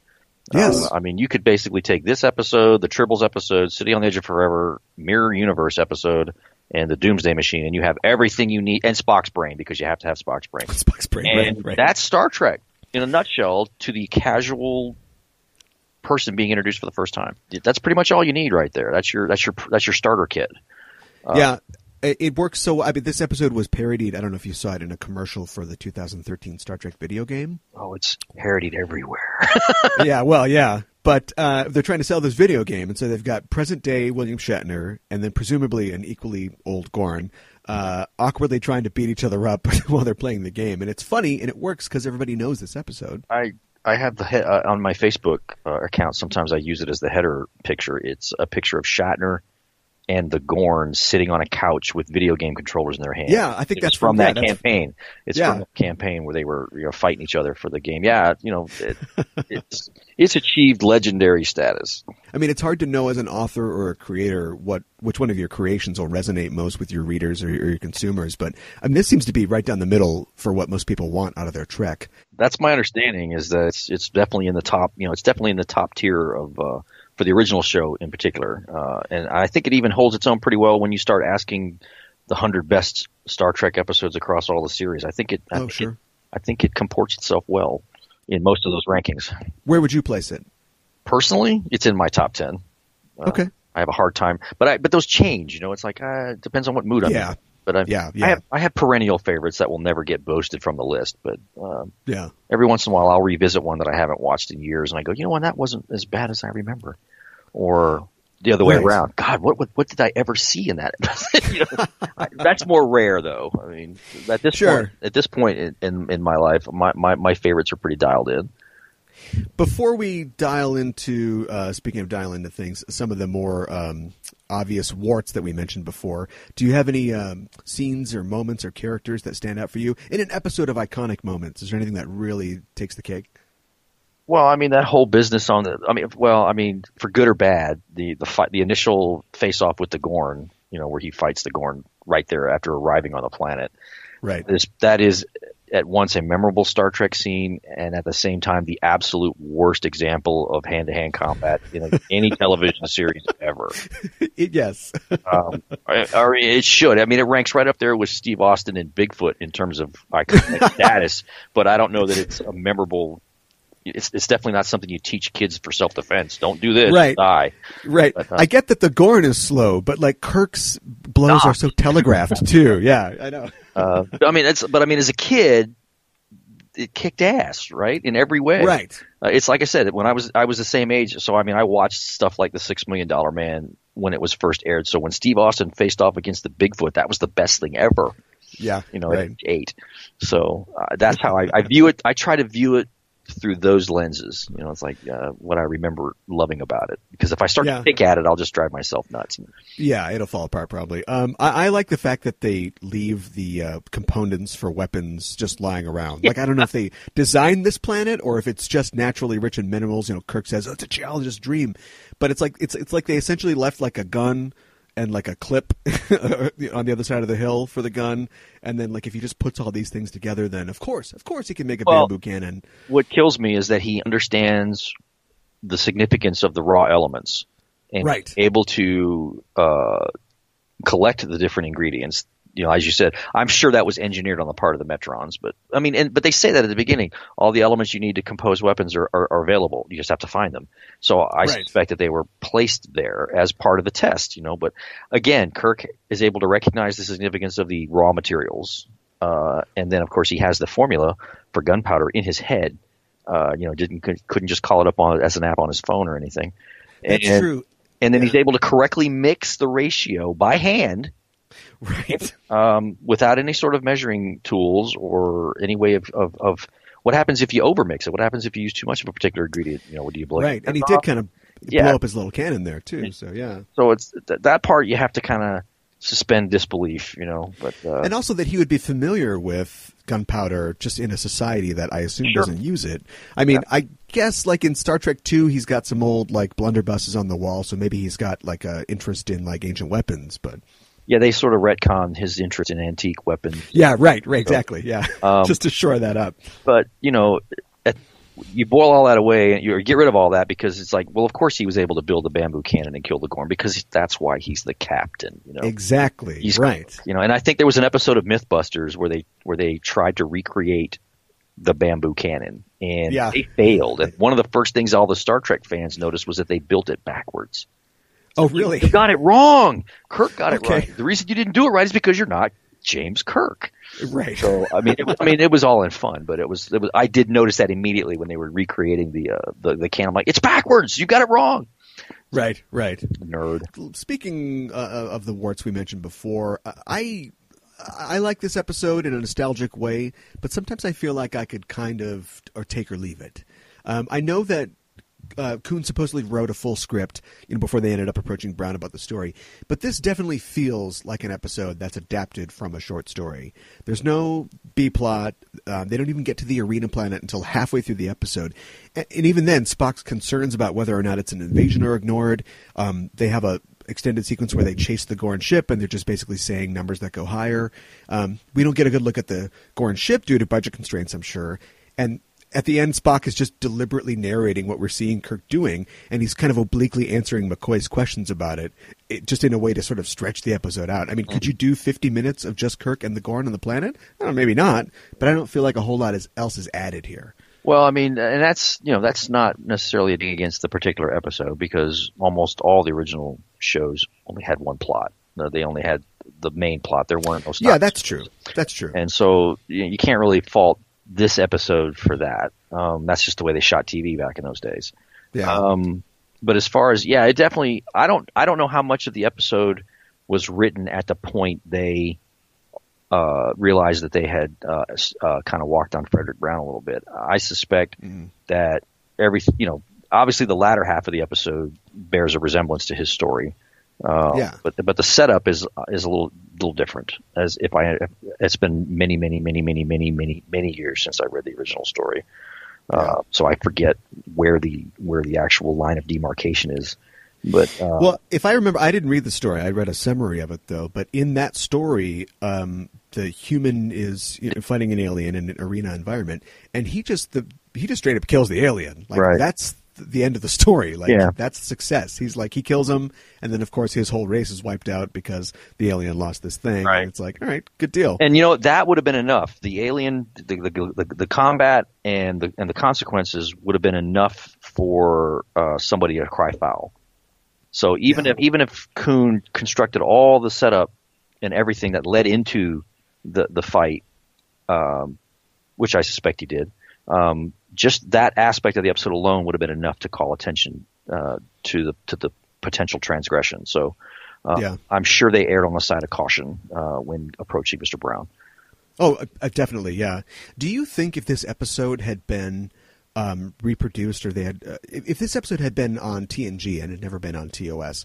Speaker 1: Yes.
Speaker 4: Uh, I mean, you could basically take this episode, the Tribbles episode, City on the Edge of Forever, Mirror Universe episode, and the Doomsday Machine, and you have everything you need, and Spock's brain because you have to have Spock's brain.
Speaker 1: Spock's brain.
Speaker 4: And
Speaker 1: right, right.
Speaker 4: that's Star Trek in a nutshell to the casual person being introduced for the first time. That's pretty much all you need right there. That's your that's your that's your starter kit.
Speaker 1: yeah. It it works so. I mean, this episode was parodied. I don't know if you saw it in a commercial for the 2013 Star Trek video game.
Speaker 4: Oh, it's parodied everywhere.
Speaker 1: yeah, well, yeah. But uh, they're trying to sell this video game, and so they've got present day William Shatner, and then presumably an equally old Gorn, uh, awkwardly trying to beat each other up while they're playing the game. And it's funny, and it works because everybody knows this episode.
Speaker 4: I I have the he- uh, on my Facebook uh, account. Sometimes I use it as the header picture. It's a picture of Shatner and the Gorn sitting on a couch with video game controllers in their hands.
Speaker 1: Yeah, I think that's
Speaker 4: from
Speaker 1: from-
Speaker 4: that campaign. It's
Speaker 1: Yeah.
Speaker 4: from the campaign where they were you know fighting each other for the game. Yeah, you know, it, it's it's achieved legendary status.
Speaker 1: I mean, it's hard to know as an author or a creator what which one of your creations will resonate most with your readers or, or your consumers. But I mean, this seems to be right down the middle for what most people want out of their Trek.
Speaker 4: That's my understanding. Is that it's, it's definitely in the top. You know, it's definitely in the top tier of uh, for the original show in particular. Uh, and I think it even holds its own pretty well when you start asking the hundred best Star Trek episodes across all the series. I think it. I
Speaker 1: Oh,
Speaker 4: think
Speaker 1: sure.
Speaker 4: It, I think it comports itself well in most of those rankings.
Speaker 1: Where would you place it?
Speaker 4: Personally, it's in my top ten. Uh,
Speaker 1: Okay.
Speaker 4: I have a hard time, but I but those change. You know, it's like uh, it depends on what mood I'm in.
Speaker 1: Yeah.
Speaker 4: in. But I,
Speaker 1: Yeah,
Speaker 4: I have I have perennial favorites that will never get boasted from the list. But um,
Speaker 1: Yeah.
Speaker 4: every once in a while I'll revisit one that I haven't watched in years and I go, you know what, that wasn't as bad as I remember. Or the other way
Speaker 1: Right.
Speaker 4: around. God, what, what what did I ever see in that? you know, I, that's more rare though. I mean, at this
Speaker 1: Sure.
Speaker 4: point, at this point in, in, in my life, my, my, my favorites are pretty dialed in.
Speaker 1: Before we dial into, uh, speaking of dial into things, some of the more um, obvious warts that we mentioned before, do you have any um, scenes or moments or characters that stand out for you in an episode of iconic moments? Is there anything that really takes the cake?
Speaker 4: Well, I mean that whole business on the. I mean, well, I mean for good or bad, the the fight, the initial face off with the Gorn, you know, where he fights the Gorn right there after arriving on the planet.
Speaker 1: Right.
Speaker 4: That is at once a memorable Star Trek scene and at the same time the absolute worst example of hand to hand combat in any television series ever.
Speaker 1: It- yes.
Speaker 4: Um, I- or it should. I mean, it ranks right up there with Steve Austin and Bigfoot in terms of iconic status, but I don't know that it's a memorable it's it's definitely not something you teach kids for self defense. Don't do this,
Speaker 1: Right.
Speaker 4: die.
Speaker 1: Right.
Speaker 4: But, uh,
Speaker 1: I get that the Gorn is slow, but like Kirk's blows
Speaker 4: Ah.
Speaker 1: are so telegraphed too. Yeah, I know.
Speaker 4: Uh, I mean, it's but I mean, as a kid, it kicked ass, right, in every way.
Speaker 1: Right.
Speaker 4: Uh, it's like I said, when I was I was the same age, so I mean, I watched stuff like the Six Million Dollar Man when it was first aired. So when Steve Austin faced off against the Bigfoot, that was the best thing ever.
Speaker 1: Yeah.
Speaker 4: You know,
Speaker 1: right.
Speaker 4: eight. So uh, that's how I, I view it. I try to view it through those lenses. You know, it's like uh, what I remember loving about it. Because if I start
Speaker 1: Yeah.
Speaker 4: to pick at it, I'll just drive myself nuts.
Speaker 1: Yeah, it'll fall apart probably. Um, I, I like the fact that they leave the uh, components for weapons just lying around. Like I don't know if they designed this planet or if it's just naturally rich in minerals. You know, Kirk says oh, it's a geologist's dream, but it's like it's it's like they essentially left like a gun and like a clip on the other side of the hill for the gun, and then like if he just puts all these things together, then of course, of course, he can make a
Speaker 4: Well-
Speaker 1: bamboo cannon.
Speaker 4: What kills me is that he understands the significance of the raw elements and
Speaker 1: Right.
Speaker 4: able to uh, collect the different ingredients. You know, as you said, I'm sure that was engineered on the part of the Metrons, but I mean, and, but they say that at the beginning. All the elements you need to compose weapons are, are, are available. You just have to find them. So I
Speaker 1: Right.
Speaker 4: suspect that they were placed there as part of the test. You know, but again, Kirk is able to recognize the significance of the raw materials, uh, and then of course he has the formula for gunpowder in his head. Uh, you know, didn't couldn't just call it up on as an app on his phone or anything.
Speaker 1: That's
Speaker 4: and,
Speaker 1: true.
Speaker 4: And then
Speaker 1: Yeah.
Speaker 4: he's able to correctly mix the ratio by hand
Speaker 1: Right.
Speaker 4: um, without any sort of measuring tools or any way of, of, of what happens if you overmix it? What happens if you use too much of a particular ingredient? You know, what do you blow?
Speaker 1: Right. And he did kind of
Speaker 4: Yeah.
Speaker 1: blow up his little cannon there too. So yeah.
Speaker 4: So it's th- that part you have to kind of suspend disbelief, you know. But uh,
Speaker 1: and also that he would be familiar with gunpowder just in a society that I assume
Speaker 4: Sure.
Speaker 1: doesn't use it. I mean, I guess like in Star Trek 2, he's got some old like blunderbusses on the wall, so maybe he's got like a interest in like ancient weapons, but
Speaker 4: yeah, they sort of retcon his interest in antique weapons.
Speaker 1: yeah, right, right, exactly. Yeah.
Speaker 4: Um,
Speaker 1: just to shore that up.
Speaker 4: But you know, at, you boil all that away, you or get rid of all that because it's like, well, of course he was able to build a bamboo cannon and kill the Gorn because that's why he's the captain. You know,
Speaker 1: Exactly.
Speaker 4: He's
Speaker 1: right.
Speaker 4: You know, and I think there was an episode of MythBusters where they where they tried to recreate the bamboo cannon and
Speaker 1: Yeah.
Speaker 4: they failed. And one of the first things all the Star Trek fans noticed was that they built it backwards.
Speaker 1: Oh, really?
Speaker 4: You got it wrong. Kirk got it
Speaker 1: Okay.
Speaker 4: right. The reason you didn't do it right is because you're not James Kirk.
Speaker 1: right.
Speaker 4: So I mean, it was, I mean, it was all in fun, but it was, it was. I did notice that immediately when they were recreating the uh, the the can. I'm like, it's backwards. You got it wrong,
Speaker 1: right, right.
Speaker 4: nerd.
Speaker 1: Speaking uh, of the warts we mentioned before, I I like this episode in a nostalgic way, but sometimes I feel like I could kind of or take or leave it. Um, I know that uh, Coon supposedly wrote a full script you know, before they ended up approaching Brown about the story, but this definitely feels like an episode that's adapted from a short story. There's no B plot. Um, they don't even get to the arena planet until halfway through the episode, and, and even then, Spock's concerns about whether or not it's an invasion are ignored. Um, they have a extended sequence where they chase the Gorn ship, and they're just basically saying numbers that go higher. Um, we don't get a good look at the Gorn ship due to budget constraints, I'm sure, and at the end, Spock is just deliberately narrating what we're seeing Kirk doing, and he's kind of obliquely answering McCoy's questions about it, it just in a way to sort of stretch the episode out. I mean, could you do 50 minutes of just Kirk and the Gorn on the planet? I don't know, maybe not, but I don't feel like a whole lot is, else is added here.
Speaker 4: Well, I mean, and that's you know that's not necessarily a dig against the particular episode because almost all the original shows only had one plot. They only had the main plot. There weren't no.
Speaker 1: Yeah, that's true. That's true.
Speaker 4: And so you, know, you can't really fault this episode for that. Um, that's just the way they shot TV back in those days.
Speaker 1: yeah.
Speaker 4: Um, but as far as yeah, it definitely. I don't. I don't know how much of the episode was written at the point they uh, realized that they had uh, uh, kind of walked on Fredric Brown a little bit. I suspect
Speaker 1: Mhm.
Speaker 4: that every you know obviously the latter half of the episode bears a resemblance to his story. Uh,
Speaker 1: Yeah.
Speaker 4: But but the setup is is a little little different. As if I it's been many many many many many many many years since I read the original story. Uh, so I forget where the where the actual line of demarcation is. But uh,
Speaker 1: Well, if I remember, I didn't read the story. I read a summary of it though. But in that story, um, the human is you know, fighting an alien in an arena environment, and he just the he just straight up kills the alien. Like
Speaker 4: Right.
Speaker 1: that's the end of the story. Like
Speaker 4: Yeah.
Speaker 1: that's success. He's like he kills him, and then of course his whole race is wiped out because the alien lost this thing.
Speaker 4: Right.
Speaker 1: And it's like, all right, good deal.
Speaker 4: And you know that would have been enough. The alien, the the, the, the combat, and the and the consequences would have been enough for uh, somebody to cry foul. So even
Speaker 1: Yeah.
Speaker 4: if even if Coon constructed all the setup and everything that led into the the fight, um, which I suspect he did, um, just that aspect of the episode alone would have been enough to call attention uh, to the to the potential transgression. So. Uh,
Speaker 1: Yeah.
Speaker 4: I'm sure they erred on the side of caution uh, when approaching Mr. Brown.
Speaker 1: Oh, uh, uh, definitely, yeah. Do you think if this episode had been um, reproduced, or they had, uh, if, if this episode had been on TNG and had never been on TOS,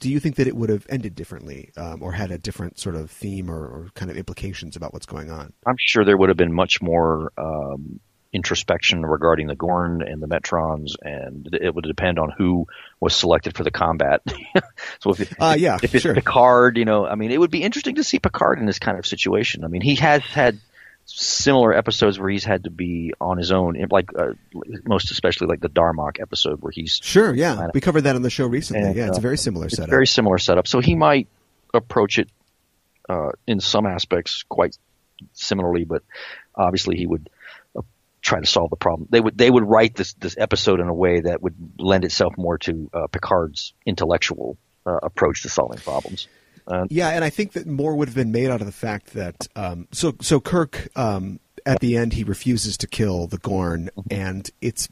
Speaker 1: do you think that it would have ended differently, um, or had a different sort of theme or, or kind of implications about what's going on?
Speaker 4: I'm sure there would have been much more um, introspection regarding the Gorn and the Metrons, and it would depend on who was selected for the combat. so if, it,
Speaker 1: Uh, yeah,
Speaker 4: if it's
Speaker 1: sure.
Speaker 4: Picard, you know, I mean, it would be interesting to see Picard in this kind of situation. I mean, he has had similar episodes where he's had to be on his own, like uh, most especially like the Darmok episode where he's
Speaker 1: Sure, yeah.
Speaker 4: Planet.
Speaker 1: We covered that on the show recently.
Speaker 4: And,
Speaker 1: yeah, it's
Speaker 4: uh,
Speaker 1: a very similar setup.
Speaker 4: very similar setup. So he might approach it uh, in some aspects quite similarly, but obviously he would uh, try to solve the problem. They would they would write this this episode in a way that would lend itself more to uh, Picard's intellectual uh, approach to solving problems. Uh,
Speaker 1: Yeah, and I think that more would have been made out of the fact that um, so so Kirk um, at the end he refuses to kill the Gorn, and it's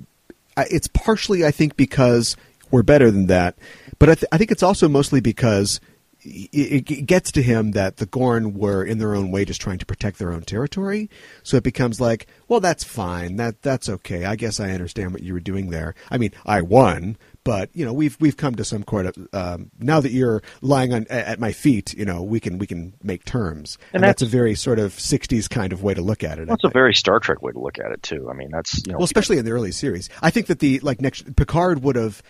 Speaker 1: it's partially I think because we're better than that, but I, th- I think it's also mostly because it, it gets to him that the Gorn were in their own way just trying to protect their own territory. So it becomes like, well, that's fine. That that's okay. I guess I understand what you were doing there. I mean, I won, but you know, we've we've come to some sort of um, now that you're lying on at my feet. You know, we can we can make terms, and,
Speaker 4: And
Speaker 1: that's,
Speaker 4: that's-
Speaker 1: a very sort of '60s kind of way to look at it.
Speaker 4: That's a very Star Trek way to look at it too. I mean, that's you know,
Speaker 1: Well, especially in the early series, I think that the like next Picard would have.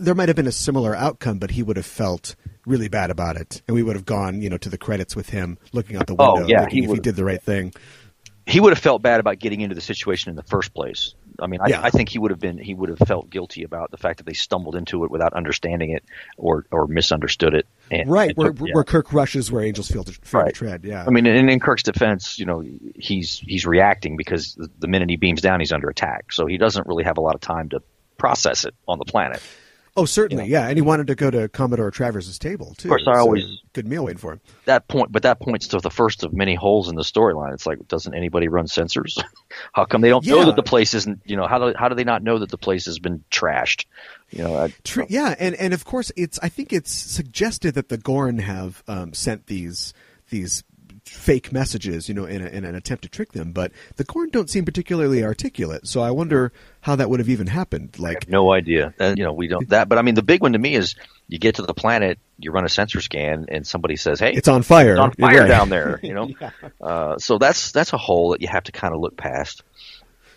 Speaker 1: There might have been a similar outcome, but he would have felt really bad about it, and we would have gone, you know, to the credits with him looking out the
Speaker 4: Oh,
Speaker 1: window,
Speaker 4: yeah, he
Speaker 1: if he did the right thing.
Speaker 4: he would have felt bad about getting into the situation in the first place. I mean, I,
Speaker 1: Yeah.
Speaker 4: I think he would have been he would have felt guilty about the fact that they stumbled into it without understanding it or or misunderstood it. And,
Speaker 1: Right,
Speaker 4: and
Speaker 1: where,
Speaker 4: took- yeah.
Speaker 1: where Kirk rushes where angels feel to, fail to tread. Yeah,
Speaker 4: I mean, in, in Kirk's defense, you know, he's he's reacting because the minute he beams down, he's under attack. So he doesn't really have a lot of time to process it on the planet.
Speaker 1: Oh, certainly, yeah. And he wanted to go to Commodore Travers's table too.
Speaker 4: Of course, I
Speaker 1: so
Speaker 4: always-
Speaker 1: good meal waiting for him.
Speaker 4: That point, but that points to the first of many holes in the storyline. It's like, doesn't anybody run sensors? how come they don't know that the place isn't? You know, how do how do they not know that the place has been trashed? You know, I,
Speaker 1: True, yeah, and and of course, it's. I think it's suggested that the Gorn have um, sent these these fake messages, you know, in, a, in an attempt to trick them. But the Gorn don't seem particularly articulate, so I wonder how that would have even happened. Like,
Speaker 4: No idea. Uh, you know, we don't that. But I mean, the big one to me is you get to the planet, you run a sensor scan, and somebody says, "Hey,
Speaker 1: it's on fire.
Speaker 4: it's on fire
Speaker 1: right.
Speaker 4: down there." You know, uh, so that's that's a hole that you have to kind of look past.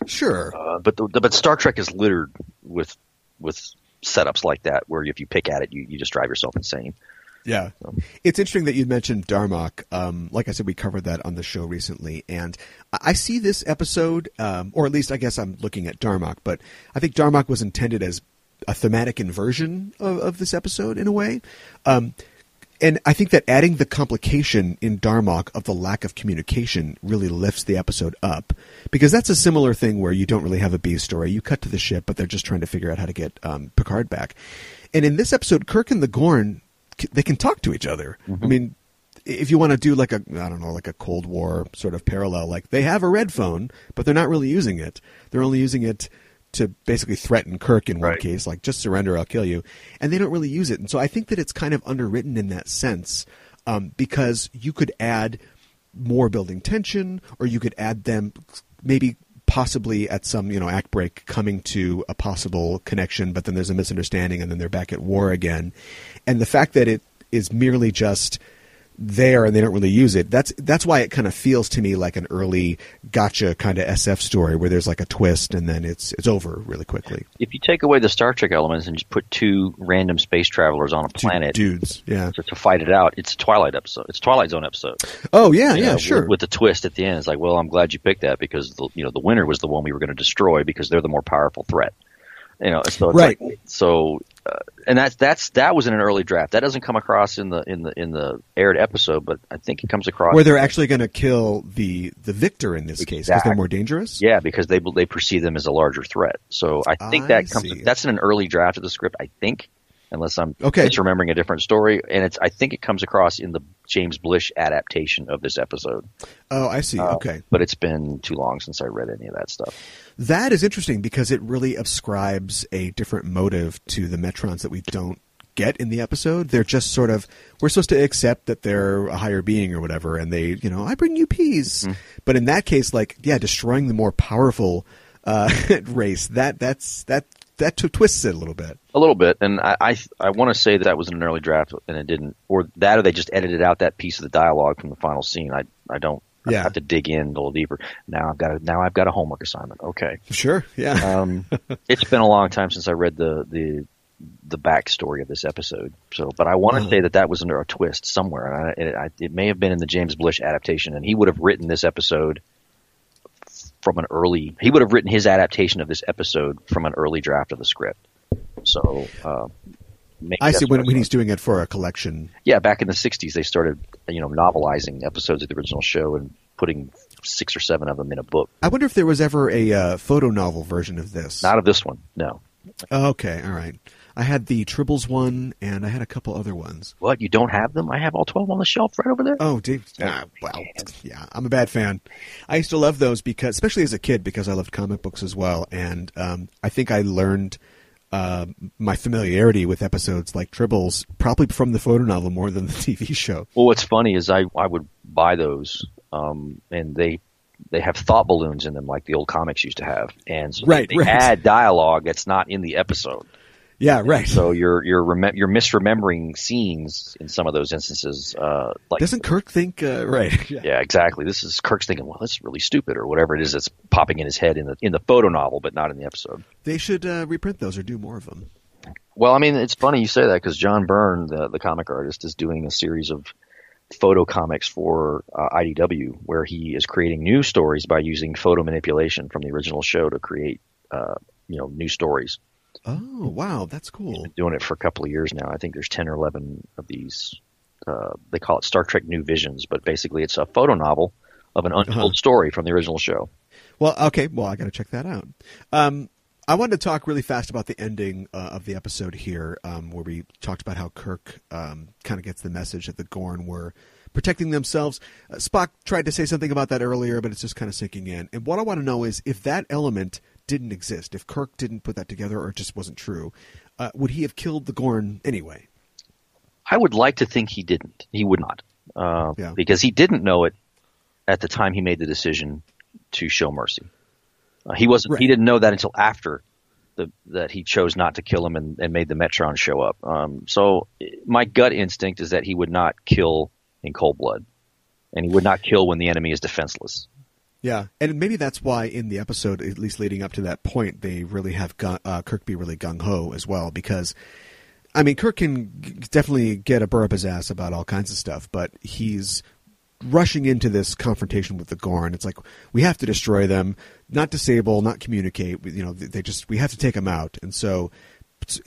Speaker 1: Sure.
Speaker 4: Uh, but the, but Star Trek is littered with with setups like that, where if you pick at it, you, you just drive yourself insane.
Speaker 1: Yeah. It's interesting that you mentioned Darmok. Um, like I said, we covered that on the show recently. And I see this episode, um, or at least I guess I'm looking at Darmok, but I think Darmok was intended as a thematic inversion of, of this episode in a way. Um, and I think that adding the complication in Darmok of the lack of communication really lifts the episode up because that's a similar thing where you don't really have a B story. You cut to the ship, but they're just trying to figure out how to get um, Picard back. And in this episode, Kirk and the Gorn they can talk to each other. I mean, if you want to do like a I don't know like a Cold War sort of parallel, like they have a red phone, but they're not really using it. They're only using it to basically threaten Kirk in one
Speaker 4: Right.
Speaker 1: case, like just surrender, I'll kill you, and they don't really use it. And so I think that it's kind of underwritten in that sense um, because you could add more building tension, or you could add them maybe possibly at some you know act break coming to a possible connection, but then there's a misunderstanding, and then they're back at war again. And the fact that it is merely just there and they don't really use it. That's that's why it kind of feels to me like an early gotcha kind of SF story where there's like a twist and then it's it's over really quickly.
Speaker 4: If you take away the Star Trek elements and just put two random space travelers on a
Speaker 1: Two
Speaker 4: planet
Speaker 1: dudes, yeah.
Speaker 4: to, to fight it out, it's a Twilight episode. It's a Twilight Zone episode.
Speaker 1: Oh yeah,
Speaker 4: You
Speaker 1: yeah,
Speaker 4: know,
Speaker 1: sure.
Speaker 4: With, with the twist at the end, it's like, well, I'm glad you picked that because the, you know the winner was the one we were going to destroy because they're the more powerful threat. You know, so it's
Speaker 1: Right.
Speaker 4: like- so, uh, and that's that's that was in an early draft. That doesn't come across in the in the in the aired episode, but I think it comes across.
Speaker 1: Where they're actually going to kill the the victor in this case because they're more dangerous.
Speaker 4: yeah, because they they perceive them as a larger threat. So I think
Speaker 1: I
Speaker 4: that comes
Speaker 1: see.
Speaker 4: that's in an early draft of the script. I think, unless I'm
Speaker 1: Okay.
Speaker 4: misremembering a different story, and it's I think it comes across in the James Blish adaptation of this episode.
Speaker 1: Oh, I see.
Speaker 4: Uh,
Speaker 1: okay.
Speaker 4: but it's been too long since I read any of that stuff.
Speaker 1: That is interesting because it really ascribes a different motive to the Metrons that we don't get in the episode. They're just sort of we're supposed to accept that they're a higher being or whatever, and they, you know, I bring you peace.
Speaker 4: Mm-hmm.
Speaker 1: But in that case, like, yeah, destroying the more powerful uh, race that that's that that t- twists it a little bit.
Speaker 4: A little bit, and I I, I want to say that that was in an early draft, and it didn't, or that, or they just edited out that piece of the dialogue from the final scene. I I don't. I
Speaker 1: Yeah.
Speaker 4: have to dig in a little deeper. Now I've got a, now I've got a homework assignment. Okay.
Speaker 1: Sure. Yeah.
Speaker 4: Um, it's been a long time since I read the the the backstory of this episode. So, but I want to say that that was under a twist somewhere, and I, it, I, it may have been in the James Blish adaptation, and he would have written this episode from an early. He would have written his adaptation of this episode from an early draft of the script. So, uh,
Speaker 1: I see when, when he's doing it for a collection.
Speaker 4: yeah, back in the '60s, they started, you know, novelizing episodes of the original show and putting six or seven of them in a book.
Speaker 1: I wonder if there was ever a uh, photo novel version of this.
Speaker 4: Not of this one, no.
Speaker 1: okay, all right. I had the Tribbles one, and I had a couple other ones.
Speaker 4: What? You don't have them? I have all twelve on the shelf right over there.
Speaker 1: Oh, dude. Ah, well, yeah, I'm a bad fan. I used to love those because, especially as a kid, because I loved comic books as well, and um, I think I learned uh, my familiarity with episodes like Tribbles probably from the photo novel more than the TV show.
Speaker 4: Well, what's funny is I I would buy those, um, and they they have thought balloons in them like the old comics used to have, and so
Speaker 1: Right,
Speaker 4: they
Speaker 1: right.
Speaker 4: add dialogue that's not in the episode.
Speaker 1: Yeah, right.
Speaker 4: So you're you're remem- you're misremembering scenes in some of those instances. Uh, like
Speaker 1: Doesn't Kirk think uh, right?
Speaker 4: yeah, exactly. This is Kirk's thinking, well, that's really stupid, or whatever it is that's popping in his head in the in the photo novel, but not in the episode.
Speaker 1: They should uh, reprint those or do more of them.
Speaker 4: Well, I mean, it's funny you say that because John Byrne, the, the comic artist, is doing a series of photo comics for uh, IDW where he is creating new stories by using photo manipulation from the original show to create, uh, you know, new stories.
Speaker 1: Oh, wow, that's cool.
Speaker 4: Doing it for a couple of years now. I think there's 10 or 11 of these. Uh, they call it Star Trek New Visions, but basically it's a photo novel of an untold
Speaker 1: Uh-huh.
Speaker 4: story from the original show.
Speaker 1: Well, okay. Well, I got to check that out. Um, I wanted to talk really fast about the ending uh, of the episode here, um, where we talked about how Kirk um, kind of gets the message that the Gorn were protecting themselves. Uh, Spock tried to say something about that earlier, but it's just kind of sinking in. And what I want to know is if that element didn't exist, if Kirk didn't put that together or it just wasn't true, uh, would he have killed the Gorn anyway?
Speaker 4: I would like to think he didn't. He would not, uh,
Speaker 1: Yeah.
Speaker 4: because he didn't know it at the time he made the decision to show mercy. Uh, he wasn't. He didn't know that until after the, that he chose not to kill him and, and made the Metron show up. Um, so my gut instinct is that he would not kill in cold blood, and he would not kill when the enemy is defenseless.
Speaker 1: Yeah, and maybe that's why in the episode, at least leading up to that point, they really have gun- uh, Kirk be really gung ho as well. Because, I mean, Kirk can g- definitely get a burr up his ass about all kinds of stuff, but he's rushing into this confrontation with the Gorn. It's like we have to destroy them, not disable, not communicate. You know, they just we have to take them out. And so,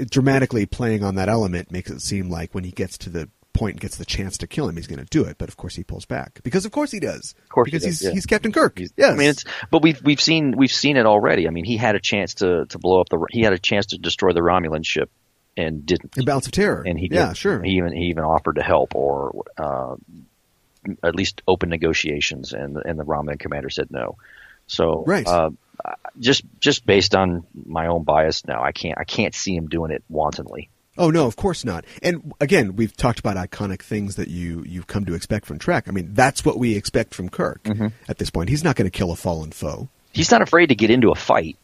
Speaker 1: dramatically playing on that element makes it seem like when he gets to the point and gets the chance to kill him, he's going to do it. But of course, he pulls back because, of course, he does.
Speaker 4: Of course he
Speaker 1: because
Speaker 4: does,
Speaker 1: he's
Speaker 4: yeah.
Speaker 1: he's Captain Kirk.
Speaker 4: He's-
Speaker 1: yes,
Speaker 4: I mean, it's but we've we've seen we've seen it already. I mean, he had a chance to to blow up the he had a chance to destroy the Romulan ship and didn't.
Speaker 1: in Balance of Terror.
Speaker 4: and he
Speaker 1: yeah, sure.
Speaker 4: He even he even offered to help or uh, at least open negotiations, and and the Romulan commander said no. So
Speaker 1: Right.
Speaker 4: uh, just just based on my own bias now, I can't I can't see him doing it wantonly.
Speaker 1: Oh no, of course not. And again, we've talked about iconic things that you you've come to expect from Trek. I mean, that's what we expect from Kirk
Speaker 4: Mm-hmm.
Speaker 1: at this point. He's not going to kill a fallen foe.
Speaker 4: He's not afraid to get into a fight,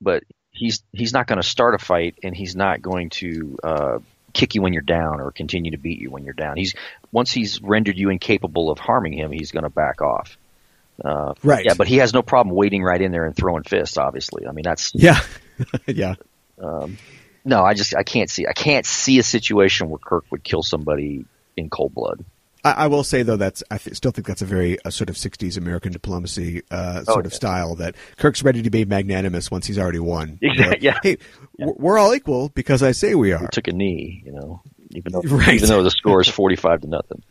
Speaker 4: but he's he's not going to start a fight, and he's not going to. Uh, kick you when you're down or continue to beat you when you're down. He's once he's rendered you incapable of harming him, he's going to back off. Uh,
Speaker 1: Right.
Speaker 4: Yeah, but he has no problem waiting right in there and throwing fists. Obviously, I mean that's
Speaker 1: Yeah, yeah.
Speaker 4: No. I just I can't see I can't see a situation where Kirk would kill somebody in cold blood.
Speaker 1: I, I will say though that's I th- still think that's a very uh, sort of '60s American diplomacy uh,
Speaker 4: Oh,
Speaker 1: sort of style that Kirk's ready to be magnanimous once he's already won.
Speaker 4: Exactly,
Speaker 1: You know,
Speaker 4: yeah.
Speaker 1: Hey, w we're all equal because I say we are.
Speaker 4: We Took a knee, you know, even though
Speaker 1: Right.
Speaker 4: even though the score is forty five to nothing.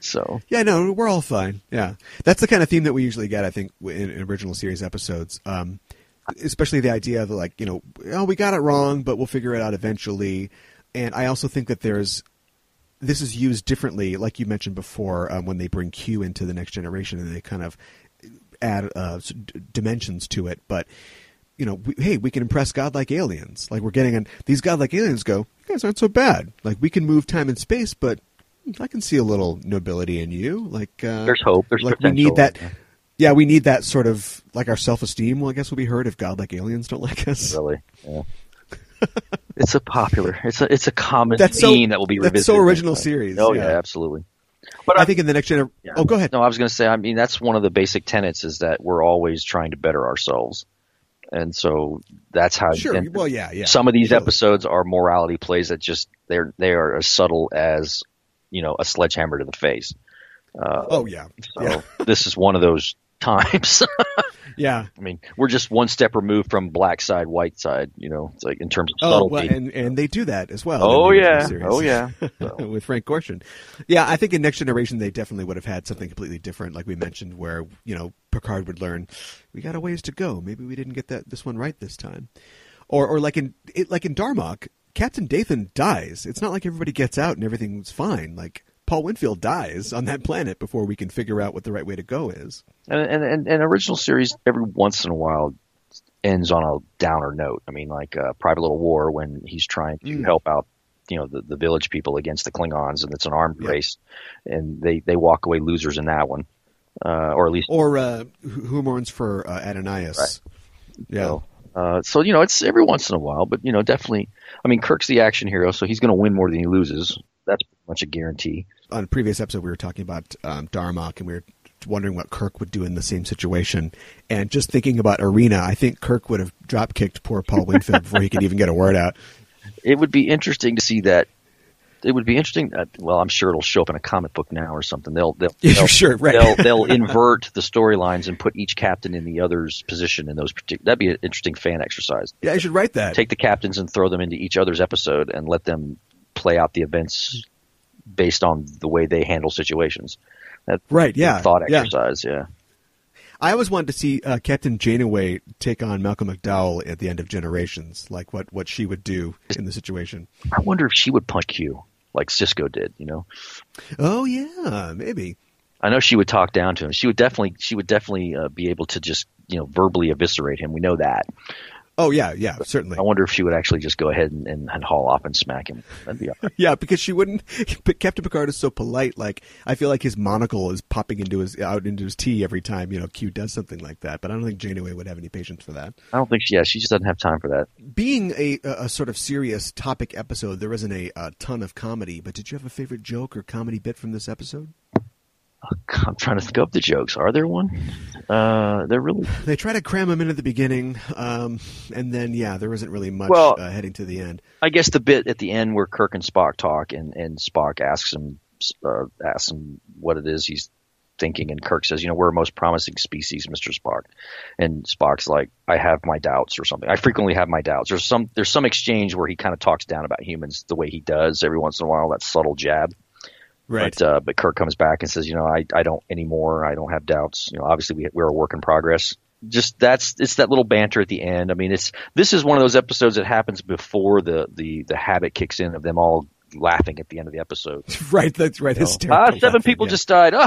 Speaker 4: So
Speaker 1: Yeah, no, we're all fine. Yeah, that's the kind of theme that we usually get. I think in, in original series episodes, um, especially the idea of like you know, oh, we got it wrong, but we'll figure it out eventually. And I also think that there's this is used differently, like you mentioned before, um, when they bring Q into the next generation and they kind of add uh, dimensions to it. But you know, we, hey, we can impress godlike aliens. Like we're getting, an, these godlike aliens go, you guys aren't so bad. Like we can move time and space, but I can see a little nobility in you. Like uh,
Speaker 4: There's hope, there's
Speaker 1: like we
Speaker 4: potential.
Speaker 1: need that. Yeah, we need that sort of like our self esteem. Well, I guess will be hurt if godlike aliens don't like us.
Speaker 4: really, yeah. it's a popular. It's a it's a common
Speaker 1: That's so-
Speaker 4: theme that will be revisited.
Speaker 1: that's so original series,
Speaker 4: Oh
Speaker 1: yeah.
Speaker 4: yeah, absolutely.
Speaker 1: But I think in the next generation.
Speaker 4: Yeah.
Speaker 1: Oh, go ahead.
Speaker 4: No, I was going to say. I mean, that's one of the basic tenets is that we're always trying to better ourselves, and so that's how.
Speaker 1: Sure. Well, yeah, yeah.
Speaker 4: Some of these
Speaker 1: Surely.
Speaker 4: episodes are morality plays that just they're they are as subtle as you know a sledgehammer to the face. Uh,
Speaker 1: Oh yeah.
Speaker 4: so
Speaker 1: Yeah.
Speaker 4: this is one of those times.
Speaker 1: Yeah.
Speaker 4: I mean, we're just one step removed from black side, white side. You know, it's like in terms of
Speaker 1: Oh,
Speaker 4: subtlety.
Speaker 1: well, and and they do that as well.
Speaker 4: Oh,
Speaker 1: original
Speaker 4: yeah. Oh, yeah. So-
Speaker 1: with Frank Gorshin. Yeah, I think in Next Generation they definitely would have had something completely different, like we mentioned, where you know Picard would learn we got a ways to go. Maybe we didn't get that this one right this time, or or like in it, like in Darmok, Captain Dathon dies. It's not like everybody gets out and everything's fine. Like Paul Winfield dies on that planet before we can figure out what the right way to go is.
Speaker 4: and, and and original series every once in a while ends on a downer note. I mean, like uh, Private Little War when he's trying to
Speaker 1: Mm.
Speaker 4: help out, you know, the, the village people against the Klingons, and it's an armed
Speaker 1: Yeah.
Speaker 4: race, and they they walk away losers in that one, uh, or at least
Speaker 1: Or uh, who who mourns for uh, Adonais?
Speaker 4: Right.
Speaker 1: Yeah.
Speaker 4: So, uh, so you know, it's every once in a while, but you know, definitely. I mean, Kirk's the action hero, so he's going to win more than he loses. That's pretty much a guarantee.
Speaker 1: on a previous episode we were talking about um, Darmok and we were wondering what Kirk would do in the same situation. And just thinking about Arena, I think Kirk would have drop kicked poor Paul Winfield before he could even get a word out.
Speaker 4: It would be interesting to see that. It would be interesting. Uh, well, I'm sure it'll show up in a comic book now or something. They'll they'll
Speaker 1: Yeah,
Speaker 4: they'll,
Speaker 1: sure, right.
Speaker 4: they'll, they'll invert the storylines and put each captain in the other's position in those particular. That'd be an interesting fan exercise.
Speaker 1: Yeah, I should write that.
Speaker 4: Take the captains and throw them into each other's episode and let them play out the events based on the way they handle situations. That
Speaker 1: Right, yeah,
Speaker 4: thought
Speaker 1: yeah.
Speaker 4: exercise. Yeah.
Speaker 1: I always wanted to see uh, Captain Janeway take on Malcolm McDowell at the end of Generations, like what, what she would do in the situation.
Speaker 4: I wonder if she would punch Q like Sisko did. You know.
Speaker 1: Oh yeah, maybe.
Speaker 4: I know she would talk down to him. She would definitely, she would definitely uh, be able to just, you know, verbally eviscerate him. We know that.
Speaker 1: Oh yeah, yeah, certainly.
Speaker 4: I wonder if she would actually just go ahead and, and, and haul off and smack him. That'd be all right.
Speaker 1: Yeah, because she wouldn't. But Captain Picard is so polite. Like I feel like his monocle is popping into his out into his tea every time you know Q does something like that. But I don't think Janeway would have any patience for that.
Speaker 4: I don't think she, yeah, she just doesn't have time for that.
Speaker 1: Being a a, a sort of serious topic episode, there isn't a, a ton of comedy. But did you have a favorite joke or comedy bit from this episode?
Speaker 4: I'm trying to think up the jokes. Are there one? Uh, they're really,
Speaker 1: They try to cram them in at the beginning, um, and then yeah, there isn't really much
Speaker 4: Well-
Speaker 1: uh, heading to the end.
Speaker 4: I guess the bit at the end where Kirk and Spock talk and, and Spock asks him, uh, asks him what it is he's thinking. And Kirk says, you know, we're a most promising species, Mr. Spock. And Spock's like, I have my doubts or something. I frequently have my doubts. There's some, there's some exchange where he kind of talks down about humans the way he does every once in a while, that subtle jab. But, uh, but Kirk comes back and says, you know, I, I don't anymore. I don't have doubts. You know, obviously we, we're a work in progress. Just that's, it's that little banter at the end. I mean, it's, this is one of those episodes that happens before the, the, the habit kicks in of them all laughing at the end of the episode.
Speaker 1: right, that's right.
Speaker 4: You know,
Speaker 1: hysterical
Speaker 4: ah, seven
Speaker 1: laughing,
Speaker 4: people
Speaker 1: yeah.
Speaker 4: just died.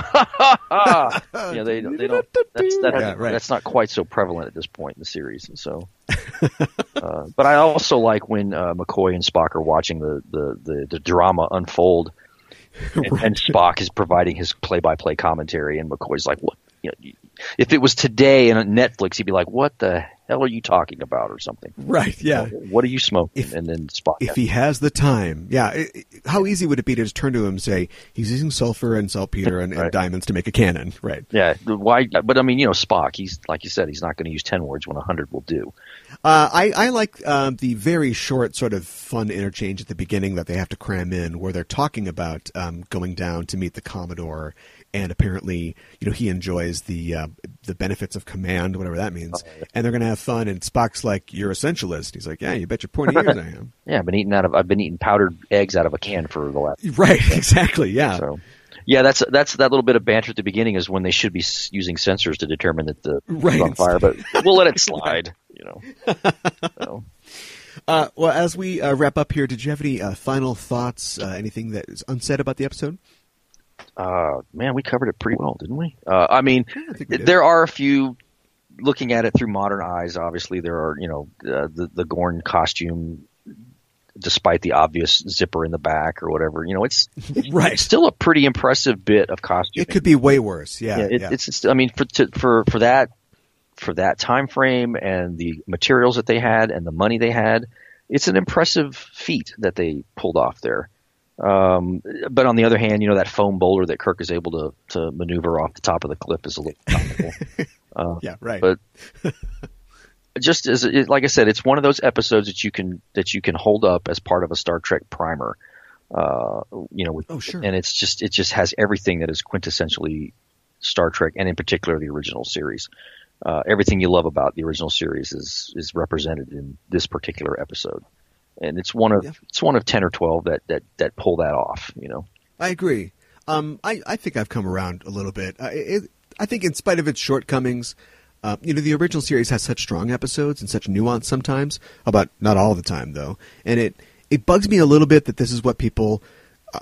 Speaker 4: Ah, ha. yeah, they, they don't, that's, that,
Speaker 1: Yeah, right.
Speaker 4: that's not quite so prevalent at this point in the series. So, uh, but I also like when, uh, McCoy and Spock are watching the, the, the, the drama unfold and, and Spock is providing his play-by-play commentary, and McCoy's like, "What? you know, if it was today and on Netflix, he'd be like, "What the hell are you talking about?" or something.
Speaker 1: Right. Yeah.
Speaker 4: What are you smoking?
Speaker 1: If-
Speaker 4: and then Spock.
Speaker 1: If he has the time, yeah. how easy would it be to just turn to him and say he's using sulfur and saltpeter and, and diamonds to make a cannon? Right.
Speaker 4: yeah. Why? But I mean, you know, Spock. He's like you said. He's not going to use ten words when a hundred will do.
Speaker 1: Uh, I, I like um, the very short, sort of fun interchange at the beginning that they have to cram in, where they're talking about um, going down to meet the Commodore, and apparently, you know, he enjoys the uh, the benefits of command, whatever that means, and they're going to have fun. And Spock's like, "You're essentialist." He's like, "Yeah, you bet your pointy ears I am."
Speaker 4: Yeah, I've been eating out of. I've been eating powdered eggs out of a can for the last.
Speaker 1: Right. Exactly. Yeah.
Speaker 4: So, yeah, that's that's that little bit of banter at the beginning is when they should be using sensors to determine that the
Speaker 1: Right.
Speaker 4: on fire, but we'll let it slide. You know. So,
Speaker 1: Uh, well, as we uh, wrap up here, did you have any uh, final thoughts? Uh, anything that is unsaid about the episode?
Speaker 4: uh, man, we covered it pretty well, didn't we? Uh, I mean,
Speaker 1: I
Speaker 4: there are a few. Looking at it through modern eyes, obviously there are you know uh, the the Gorn costume, despite the obvious zipper in the back or whatever. You know, it's
Speaker 1: Right.
Speaker 4: it's still a pretty impressive bit of costume.
Speaker 1: It could be way worse. Yeah.
Speaker 4: yeah, it,
Speaker 1: yeah.
Speaker 4: it's, it's I mean for to, for for that for that time frame and the materials that they had and the money they had, it's an impressive feat that they pulled off there. Um, but on the other hand, you know that foam boulder that Kirk is able to to maneuver off the top of the cliff is a little comical.
Speaker 1: yeah. Right.
Speaker 4: but just as it, like I said, it's one of those episodes that you can that you can hold up as part of a Star Trek primer. Uh, you know, with,
Speaker 1: Oh, sure.
Speaker 4: and it's just it just has everything that is quintessentially Star Trek, and in particular the original series. Uh, everything you love about the original series is is represented in this particular episode, and it's one of
Speaker 1: Yeah.
Speaker 4: it's one of ten or twelve that that that pull that off. You know,
Speaker 1: I agree. Um, I, I think I've come around a little bit. Uh, it, I think, in spite of its shortcomings, uh, you know, the original series has such strong episodes and such nuance sometimes. About not all the time, though, and it it bugs me a little bit that this is what people uh,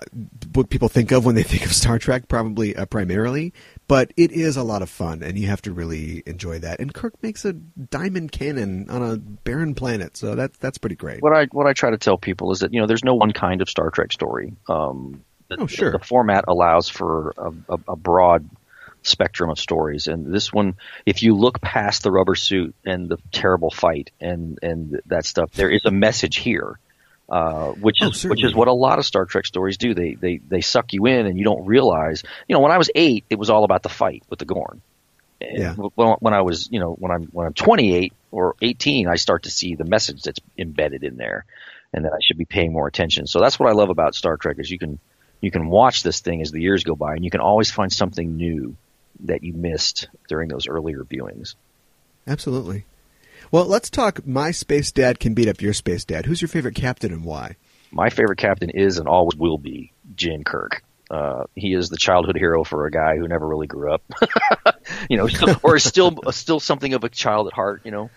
Speaker 1: what people think of when they think of Star Trek, probably uh, primarily. But it is a lot of fun, and you have to really enjoy that. And Kirk makes a diamond cannon on a barren planet, so that's that's pretty great.
Speaker 4: what I what I try to tell people is that you know there's no one kind of Star Trek story. Um, the,
Speaker 1: Oh, sure.
Speaker 4: The, format allows for a, a, a broad spectrum of stories, and this one, if you look past the rubber suit and the terrible fight and and that stuff, there is a message here. Uh, which
Speaker 1: Oh,
Speaker 4: is which is what a lot of Star Trek stories do. They they they suck you in, and you don't realize. You know, when I was eight, it was all about the fight with the Gorn. And
Speaker 1: Yeah.
Speaker 4: When, when I was, you know, when I'm when I'm 28 or 18, I start to see the message that's embedded in there, and that I should be paying more attention. So that's what I love about Star Trek is you can you can watch this thing as the years go by, and you can always find something new that you missed during those earlier viewings.
Speaker 1: Absolutely. Well, let's talk. My space dad can beat up your space dad. Who's your favorite captain and why?
Speaker 4: My favorite captain is and always will be Jim Kirk. Uh, he is the childhood hero for a guy who never really grew up, you know, or is still still something of a child at heart. You know,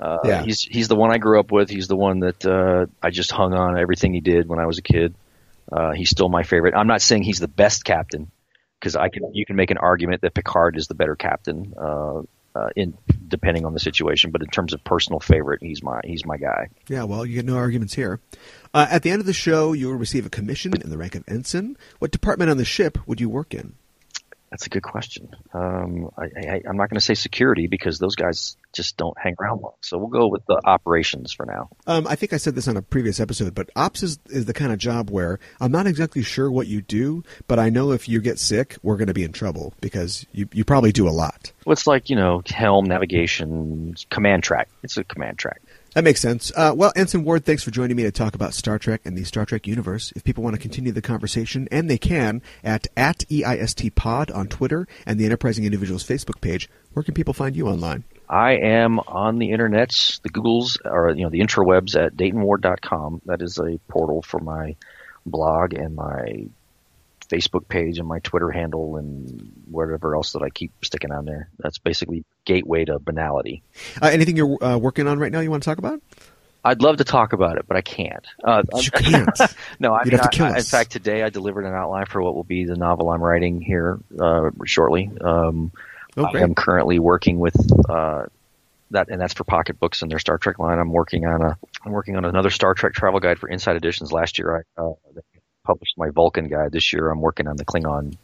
Speaker 4: uh,
Speaker 1: Yeah.
Speaker 4: he's he's the one I grew up with. He's the one that uh, I just hung on everything he did when I was a kid. Uh, he's still my favorite. I'm not saying he's the best captain because I can you can make an argument that Picard is the better captain uh, uh, in depending on the situation. But in terms of personal favorite, he's my he's my guy.
Speaker 1: Yeah, well, you get no arguments here. Uh, at the end of the show, you will receive a commission in the rank of ensign. What department on the ship would you work in?
Speaker 4: That's a good question. Um, I, I, I'm not going to say security because those guys just don't hang around long. So we'll go with the operations for now.
Speaker 1: Um, I think I said this on a previous episode, but ops is, is the kind of job where I'm not exactly sure what you do, but I know if you get sick, we're going to be in trouble because you, you probably do a lot.
Speaker 4: Well, it's like you know, helm navigation, command track. It's a command track.
Speaker 1: That makes sense. Uh, well, Ensign Ward, thanks for joining me to talk about Star Trek and the Star Trek universe. If people want to continue the conversation, and they can, at, at EIST Pod on Twitter and the Enterprising Individuals Facebook page, where can people find you online?
Speaker 4: I am on the internets, the Googles, or you know, the intrawebs at DaytonWard.com. That is a portal for my blog and my Facebook page and my Twitter handle and whatever else that I keep sticking on there. That's basically gateway to banality.
Speaker 1: Uh, anything you're uh, working on right now you want to talk about?
Speaker 4: I'd love to talk about it, but I can't. Uh,
Speaker 1: You can't.
Speaker 4: no, I
Speaker 1: You'd
Speaker 4: mean,
Speaker 1: have to kill
Speaker 4: I- I- in fact, today I delivered an outline for what will be the novel I'm writing here uh, shortly. Um,
Speaker 1: Oh,
Speaker 4: I am currently working with uh, that, and that's for Pocket Books and their Star Trek line. I'm working on a, I'm working on another Star Trek travel guide for Insight Editions. Last year, I uh, published my Vulcan guide. This year, I'm working on the Klingon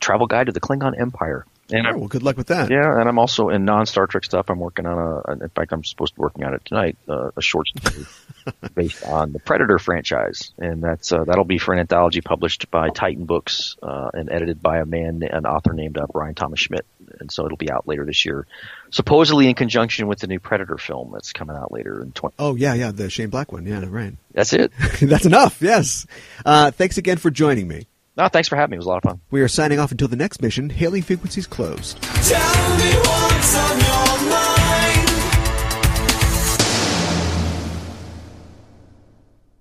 Speaker 4: travel guide to the Klingon Empire. And
Speaker 1: Oh, well, good luck with that.
Speaker 4: yeah, and I'm also in non Star Trek stuff. I'm working on a. In fact, I'm supposed to be working on it tonight. Uh, a short story based on the Predator franchise, and that's uh, that'll be for an anthology published by Titan Books uh, and edited by a man, an author named uh, Bryan Thomas Schmidt. And so it'll be out later this year, supposedly in conjunction with the new Predator film that's coming out later in 20.
Speaker 1: Oh yeah, yeah, the Shane Black one. Yeah, right.
Speaker 4: That's it.
Speaker 1: That's enough. Yes. Uh, thanks again for joining me.
Speaker 4: No, thanks for having me. It was a lot of fun.
Speaker 1: We are signing off until the next mission. Hailing frequencies closed.
Speaker 3: Tell me what's